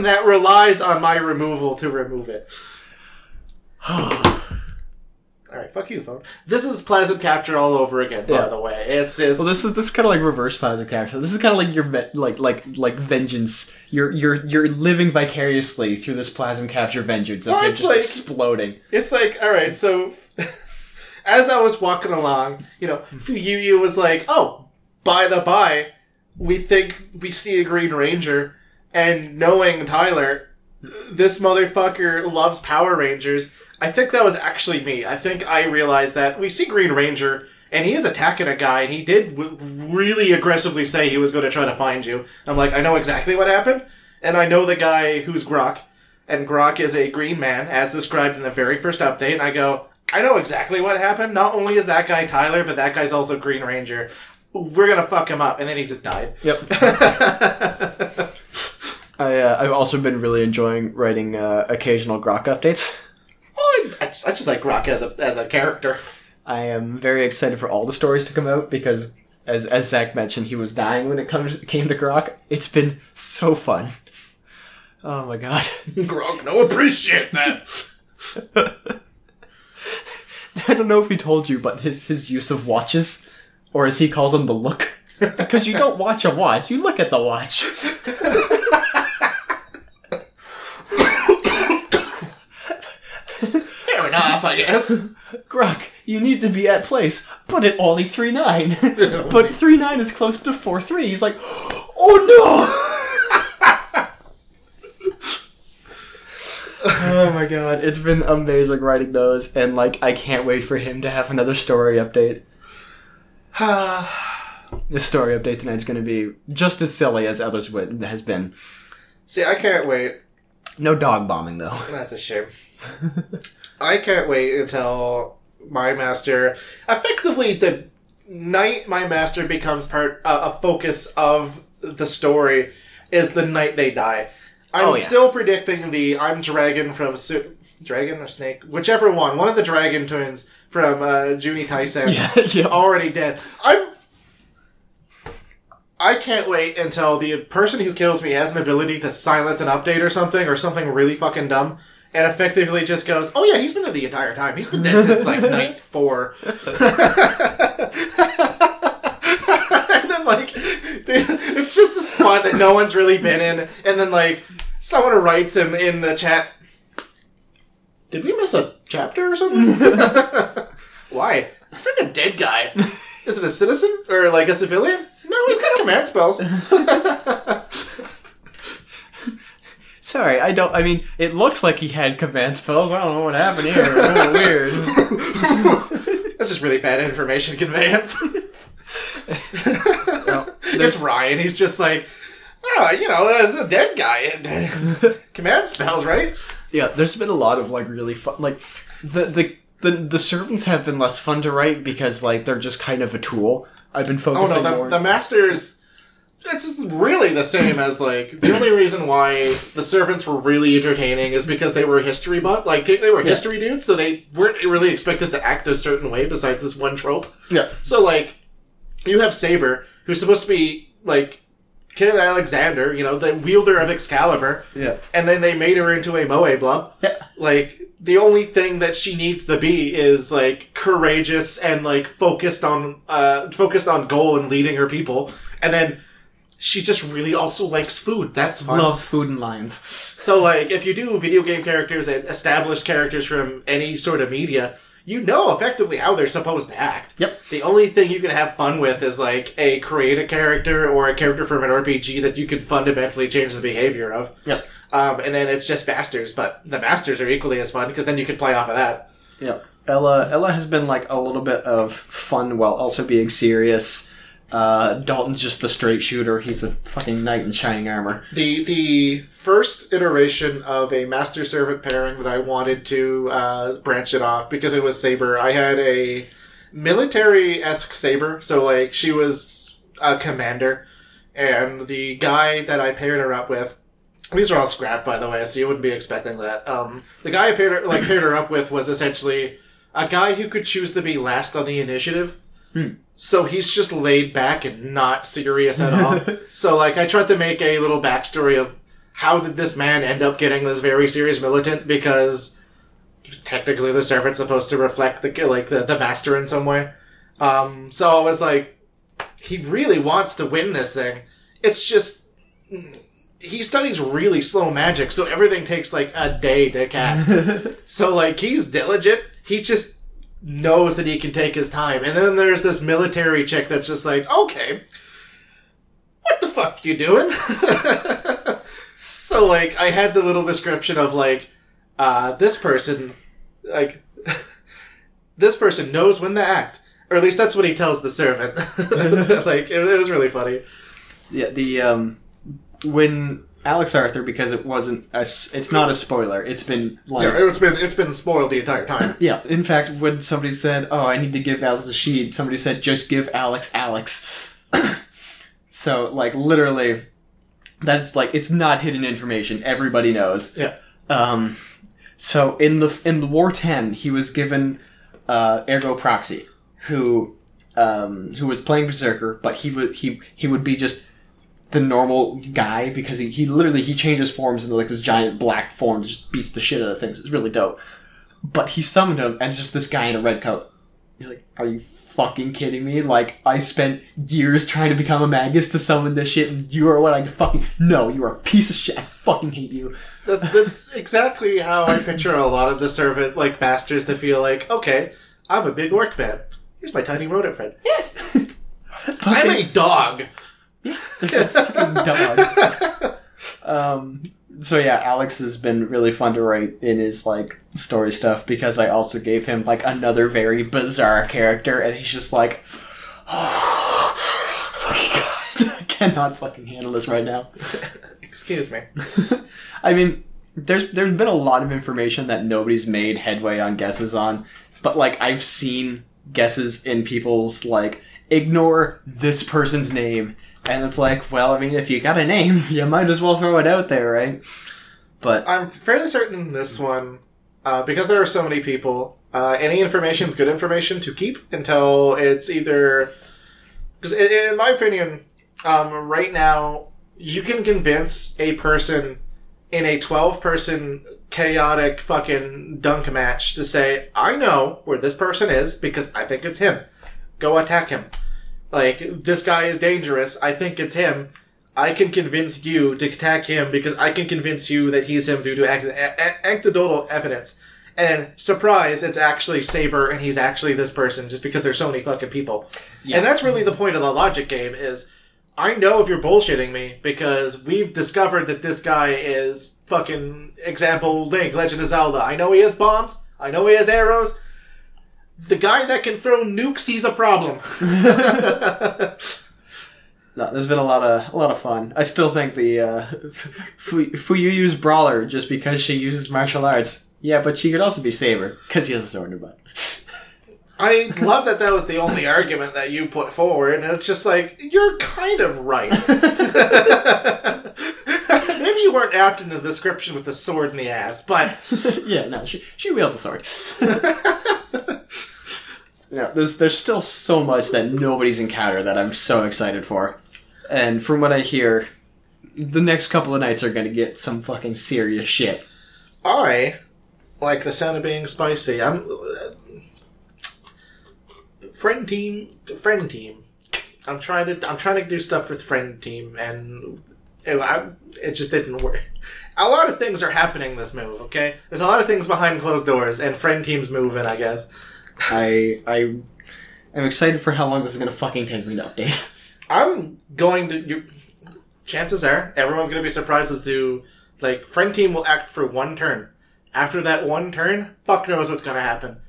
that relies on my removal to remove it. Alright, fuck you, phone. This is Plasm Capture all over again, by Yeah. the way. It's just... Well, this is this is kind of like reverse plasma capture. This is kind of like your ve- like like like vengeance. You're you're you're living vicariously through this plasma capture vengeance of Well, it's just like- exploding. It's like, all right, so as I was walking along, you know, Yu Yu was like, "Oh, by the by, we think we see a Green Ranger," and knowing Tyler, this motherfucker loves Power Rangers. I think that was actually me. I think I realized that we see Green Ranger. And he is attacking a guy, and he did w- really aggressively say he was going to try to find you. I'm like, I know exactly what happened, and I know the guy who's Grok, and Grok is a green man, as described in the very first update. And I go, I know exactly what happened. Not only is that guy Tyler, but that guy's also Green Ranger. We're gonna fuck him up, and then he just died. Yep. I uh, I've also been really enjoying writing uh, occasional Grok updates. Well, I, just, I just like Grok as a as a character. I am very excited for all the stories to come out because as as Zach mentioned, he was dying when it comes came to Grok. It's been so fun. Oh my god. Grog, no appreciate that. I don't know if he told you, but his his use of watches, or as he calls them, the look. Because you don't watch a watch, you look at the watch. Fair enough, I guess. Grok, you need to be at place, but at only three nine. but three nine is close to four three. He's like, oh no! oh my god, it's been amazing writing those, and like I can't wait for him to have another story update. this story update tonight's going to be just as silly as others wi- has been. See, I can't wait. No dog bombing though. That's a shame. I can't wait until my master, effectively the night my master becomes part uh, a focus of the story, is the night they die. I'm Oh, yeah. still predicting the I'm Dragon from Su- Dragon or Snake, whichever one, one of the Dragon twins from uh, Junie Tyson, Yeah, yeah. already dead. I'm. I can't wait until the person who kills me has an ability to silence an update or something, or something really fucking dumb, and effectively just goes, "Oh yeah, he's been there the entire time. He's been dead since like night four. and then like, it's just a spot that no one's really been in, and then like someone writes in in the chat, "Did we miss a chapter or something?" Why? I found a dead guy. Is it a citizen or like a civilian? No, he's got command spells. Sorry, I don't. I mean, it looks like he had command spells. I don't know what happened here. Oh, weird. That's just really bad information conveyance. No, it's Ryan. He's just like, oh, you know, it's a dead guy. command spells, right? yeah, there's been a lot of like really fun. Like the the the the servants have been less fun to write because like they're just kind of a tool. I've been Oh focusing no, more. the, the masters. It's really the same as like the only reason why the servants were really entertaining is because they were history buff, like they were history dudes, so they weren't really expected to act a certain way besides this one trope. yeah, So like, you have Saber, who's supposed to be like Kid Alexander, you know, the wielder of Excalibur, yeah, and then they made her into a Moe Blub. yeah. Like the only thing that she needs to be is like courageous and like focused on uh focused on goal and leading her people, and then she just really also likes food. That's fun. Loves food and lines. So like if you do video game characters and established characters from any sort of media, you know effectively how they're supposed to act. Yep. The only thing you can have fun with is like a create a character or a character from an RPG that you can fundamentally change the behavior of. Yep. Um, and then it's just masters, but the masters are equally as fun because then you can play off of that. Yeah. Ella Ella has been like a little bit of fun while also being serious. Uh, Dalton's just the straight shooter. He's a fucking knight in shining armor. The the first iteration of a master servant pairing that I wanted to uh, branch it off because it was Saber. I had a military esque Saber, so like she was a commander, and the guy that I paired her up with. These are all scrap, by the way, so you wouldn't be expecting that. Um, the guy I paired her, like paired her up with was essentially a guy who could choose to be last on the initiative. So he's just laid back and not serious at all. so like I tried to make a little backstory of how did this man end up getting this very serious militant because technically the servant's supposed to reflect the like the, the master in some way. Um, so I was like, he really wants to win this thing. It's just he studies really slow magic, so everything takes like a day to cast. So like he's diligent. He just knows that he can take his time. And then there's this military chick that's just like, okay, what the fuck you doing? so like I had the little description of like, uh, this person, like, this person knows when to act. Or at least that's what he tells the servant. like it, it was really funny. Yeah, the um, when Alex Arthur, because it wasn't a, it's not a spoiler. It's been like Yeah, it's been it's been spoiled the entire time. Yeah, in fact, when somebody said, "Oh, I need to give Alex a sheet," somebody said, "Just give Alex Alex." so, like, literally, that's like it's not hidden information. Everybody knows. Yeah. Um, so in the in the War Ten, he was given uh, Ergo Proxy, who um, who was playing Berserker, but he would he he would be just the normal guy because he, he literally he changes forms into like this giant black form, just beats the shit out of things. It's really dope. But he summoned him and it's just this guy in a red coat. He's like, "Are you fucking kidding me? Like I spent years trying to become a magus to summon this shit, and you are what I fucking no, you are a piece of shit. I fucking hate you." That's that's exactly how I picture a lot of the servant like masters to feel like, okay, I'm a big orc man. Here's my tiny rodent friend. I'm a dog. There's a fucking dog. Um, so yeah, Alex has been really fun to write in his like story stuff because I also gave him like another very bizarre character, and he's just like, oh, fucking god, I cannot fucking handle this right now. Excuse me. I mean, there's there's been a lot of information that nobody's made headway on guesses on, but like I've seen guesses in people's like ignore this person's name, and it's like, well, I mean, if you got a name, you might as well throw it out there, right? But I'm fairly certain in this one, uh, because there are so many people, uh, any information is good information to keep until it's either. Because in, in my opinion, um, right now you can convince a person in a 12 person chaotic fucking dunk match to say, I know where this person is because I think it's him. Go attack him. Like, this guy is dangerous. I think it's him. I can convince you to attack him because I can convince you that he's him due to act- a- anecdotal evidence. And surprise, it's actually Saber and he's actually this person just because there's so many fucking people. And that's really the point of the logic game is I know if you're bullshitting me because we've discovered that this guy is fucking example Link, Legend of Zelda. I know he has bombs. I know he has arrows. The guy that can throw nukes, he's a problem. no, there's been a lot of a lot of fun. I still think the uh, Fu- Fuyuyu's brawler just because she uses martial arts. Yeah, but she could also be Saber because she has a sword in her butt. I love that that was the only argument that you put forward, and it's just like, you're kind of right. You weren't apt in the description with the sword in the ass, but yeah, no, she she wields a sword. yeah, there's there's still so much that nobody's encountered that I'm so excited for, and from what I hear, the next couple of nights are gonna get some fucking serious shit. I like the sound of being spicy. I'm uh, friend team, friend team. I'm trying to I'm trying to do stuff with friend team, and it, I, it just didn't work. A lot of things are happening this move. Okay, there's a lot of things behind closed doors, and friend team's moving. I guess I I am excited for how long this is gonna fucking take me to update. I'm going to. You, chances are everyone's going to be surprised as to like friend team will act for one turn. After that one turn, fuck knows what's going to happen.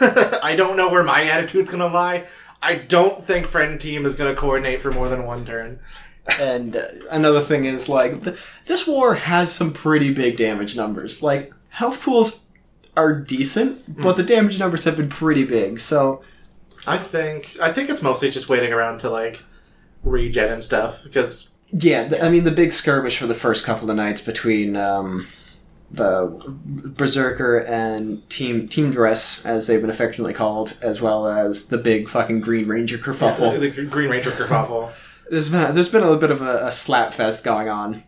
I don't know where my attitude's going to lie. I don't think friend team is going to coordinate for more than one turn. And uh, another thing is like th- this war has some pretty big damage numbers. Like health pools are decent, but the damage numbers have been pretty big. So I think I think it's mostly just waiting around to like regen and stuff because yeah, th- I mean the big skirmish for the first couple of nights between um, the Berserker and Team Team Dress, as they've been affectionately called, as well as the big fucking Green Ranger kerfuffle. the, the Green Ranger kerfuffle. There's been there's been a bit of a, a slap fest going on.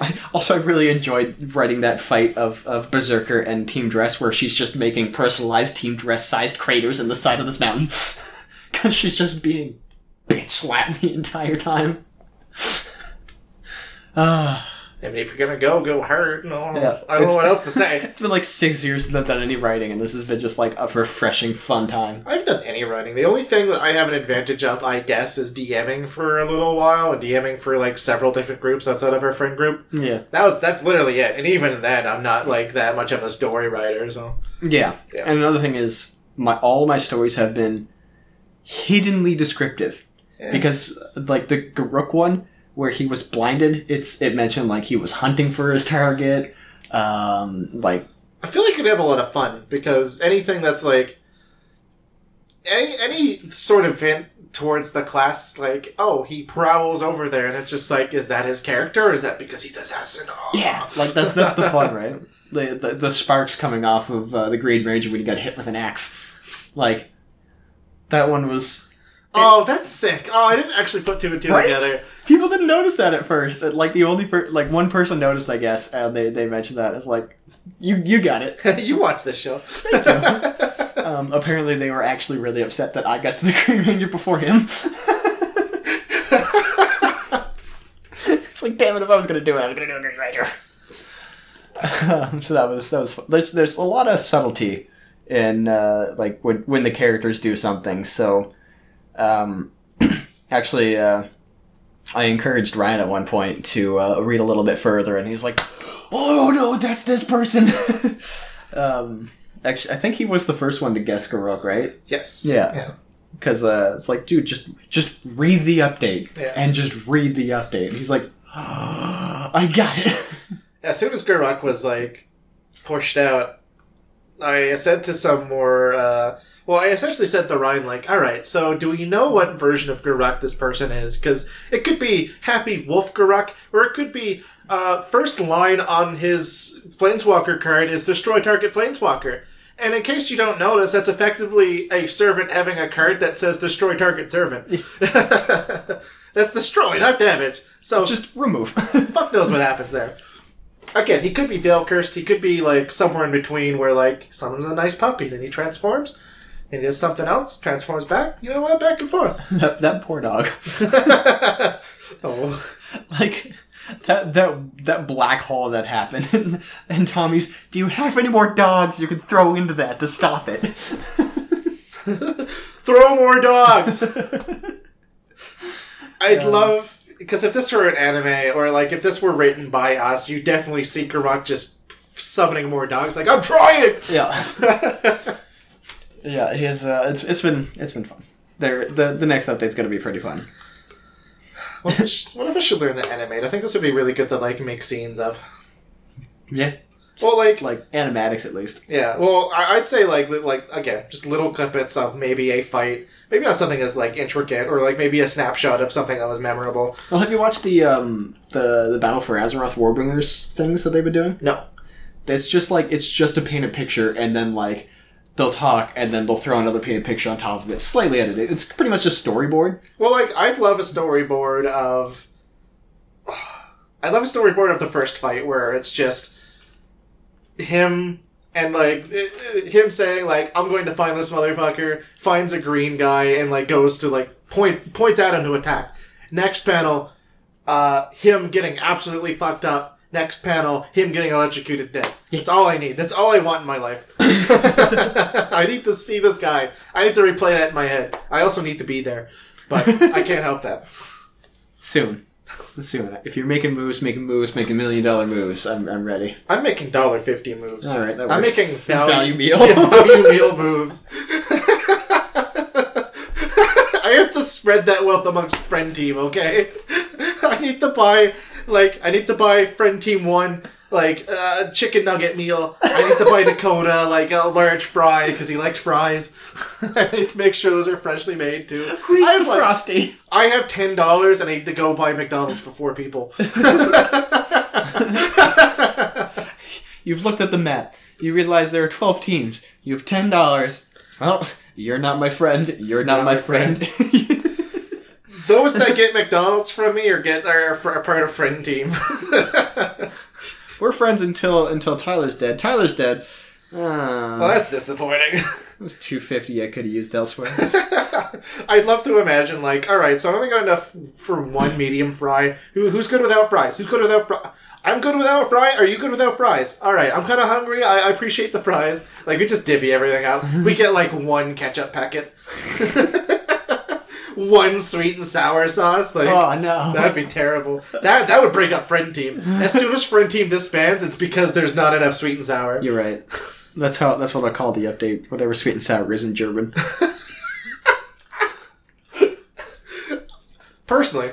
I, also, I really enjoyed writing that fight of, of Berserker and Team Dress, where she's just making personalized Team Dress sized craters in the side of this mountain, because she's just being bitch slapped the entire time. Ah, I mean, if you're gonna go, go hard. No, Yeah. I don't It's- know what else to say. it's been like six years since I've done any writing, and this has been just like a refreshing, fun time. I've done any writing. The only thing that I have an advantage of, I guess, is DMing for a little while and DMing for like several different groups outside of our friend group. Yeah, That was that's literally it. And even then, I'm not like that much of a story writer. So yeah. Yeah. And another thing is, my all my stories have been hiddenly descriptive. Yeah. because like the Garruk one where he was blinded, it's it mentioned like he was hunting for his target. Um, like I feel like you'd have a lot of fun because anything that's like any any sort of hint towards the class, like oh he prowls over there, and it's just like is that his character or is that because he's assassin? Oh. yeah, like that's that's the fun, right? The the, the sparks coming off of uh, the Green Ranger when he got hit with an axe, like that one was Oh, that's sick. Oh, I didn't actually put two and two Right? together. People didn't notice that at first. Uh, Like the only per- like one person noticed, I guess, and they, they mentioned that. It's like you you got it. you watch this show. Um, apparently, they were actually really upset that I got to the Green Ranger before him. it's like, damn it! If I was gonna do it, I was gonna do a Green Ranger. Um, so that was that was. Fun. There's there's a lot of subtlety in uh, like when when the characters do something. So, um, actually, uh, I encouraged Ryan at one point to uh, read a little bit further, and he's like, "Oh no, that's this person." um, actually, I think he was the first one to guess Garruk, right? yes. Yeah. Because uh, it's like, dude, just just read the update Yeah. and just read the update. And he's like, I got it. As soon as Garruk was like pushed out, I said to some more. Uh, well, I essentially said to Ryan, like, "All right, so do we know what version of Garruk this person is? Because it could be Happy Wolf Garruk, or it could be uh, first line on his Planeswalker card is Destroy Target Planeswalker." And in case you don't notice, that's effectively a servant having a card that says Destroy Target Servant. that's destroy, not damage. So just remove. fuck knows what happens there. Again, he could be veil cursed. He could be like somewhere in between, where like someone's a nice puppy, then he transforms, and he does something else, transforms back. You know what? Back and forth. that, that poor dog. oh, like that that that black hole that happened. And, and Tommy's, do you have any more dogs you can throw into that to stop it? throw more dogs. I'd love because if this were an anime or like if this were written by us, you definitely see Garruk just summoning more dogs. Like I'm trying. yeah. Yeah, his uh, it's it's been it's been fun. There, the the next update's gonna be pretty fun. what, if I sh- what if I should learn to animate? I think this would be really good to like make scenes of. Yeah, Well, like like animatics at least. Yeah, well, I- I'd say like li- like again, just little clippets of maybe a fight, maybe not something as like intricate, or like maybe a snapshot of something that was memorable. Well, have you watched the um the the Battle for Azeroth Warbringers things that they've been doing? No, It's just like it's just a painted picture, and then like they'll talk, and then they'll throw another painted picture on top of it, slightly edited. It's pretty much just storyboard. well, like I'd love a storyboard of. I love a storyboard of the first fight where it's just him and like eh, eh, him saying like I'm going to find this motherfucker, finds a green guy and like goes to like point points at him to attack. Next panel, uh, him getting absolutely fucked up. Next panel, him getting electrocuted dead. That's all I need. That's all I want in my life. I need to see this guy. I need to replay that in my head. I also need to be there, but I can't help that. Soon, soon. If you're making moves, making moves, making million dollar moves, I'm I'm ready. I'm making dollar fifty moves. All right, that I'm making value, Value meal. Yeah, value meal moves. I have to spread that wealth amongst friend team. Okay, I need to buy like I need to buy friend team one like uh, chicken nugget meal. I need to buy Dakota like a large fry because he likes fries. I need to make sure those are freshly made too. Who needs I the like- frosty? I have ten dollars and I need to go buy McDonald's for four people. You've looked at the map. You realize there are twelve teams. You have ten dollars. Well, you're not my friend. You're not, Not my my friend. Those that get McDonald's from me or get are are part of friend team. We're friends until until Tyler's dead. Tyler's dead. Uh, well, that's disappointing. it was two fifty. I could have used elsewhere. I'd love to imagine, like, all right, so I only got enough for one medium fry. Who, who's good without fries? Who's good without fries? I'm good without fry. Are you good without fries? All right, I'm kind of hungry. I, I appreciate the fries. Like we just divvy everything out. we get like one ketchup packet, one sweet and sour sauce. Like oh no. that'd be terrible. That that would break up friend team. As soon as friend team disbands, it's because there's not enough sweet and sour. You're right. That's how. That's what I call the update. Whatever sweet and sour is in German. Personally,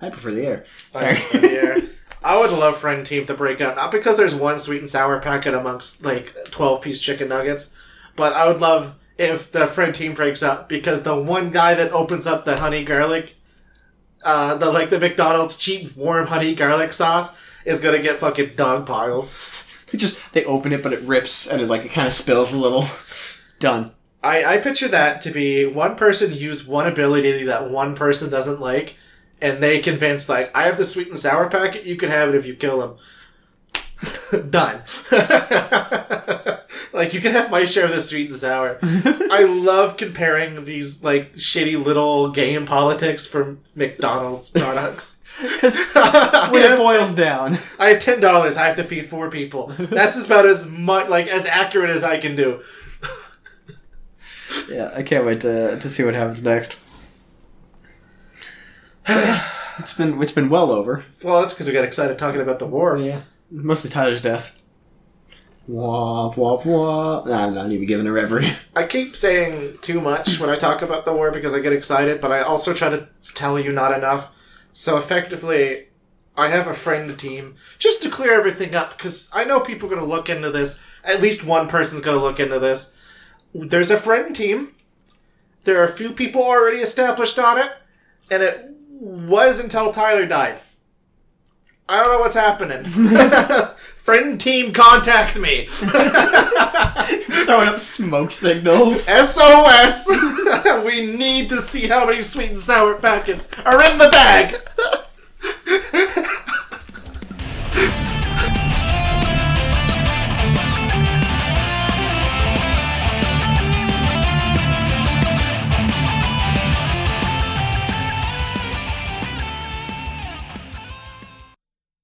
I prefer the air. Sorry. Sorry. yeah. I would love friend team to break up, not because there's one sweet and sour packet amongst like twelve piece chicken nuggets, but I would love if the friend team breaks up because the one guy that opens up the honey garlic, uh, the like the McDonald's cheap warm honey garlic sauce is gonna get fucking dog piled. They just they open it, but it rips and it like it kind of spills a little. Done. I, I picture that to be one person use one ability that one person doesn't like, and they convince like I have the sweet and sour packet. You can have it if you kill him. Done. like you can have my share of the sweet and sour. I love comparing these like shitty little game politics from McDonald's products. Because when it boils down, I have ten dollars. I have to feed four people. That's about as much like as accurate as I can do. yeah, I can't wait to to see what happens next. it's been it's been well over. Well, that's because we got excited talking about the war. Yeah, mostly Tyler's death. Wah wah wah. Nah, I'm not even giving a reverie. I keep saying too much when I talk about the war because I get excited, but I also try to tell you not enough. So effectively, I have a friend team just to clear everything up because I know people are going to look into this. At least one person's going to look into this. There's a friend team. There are a few people already established on it, and it was until Tyler died. I don't know what's happening. Friend team, contact me. Throwing up smoke signals. SOS. we need to see how many sweet and sour packets are in the bag.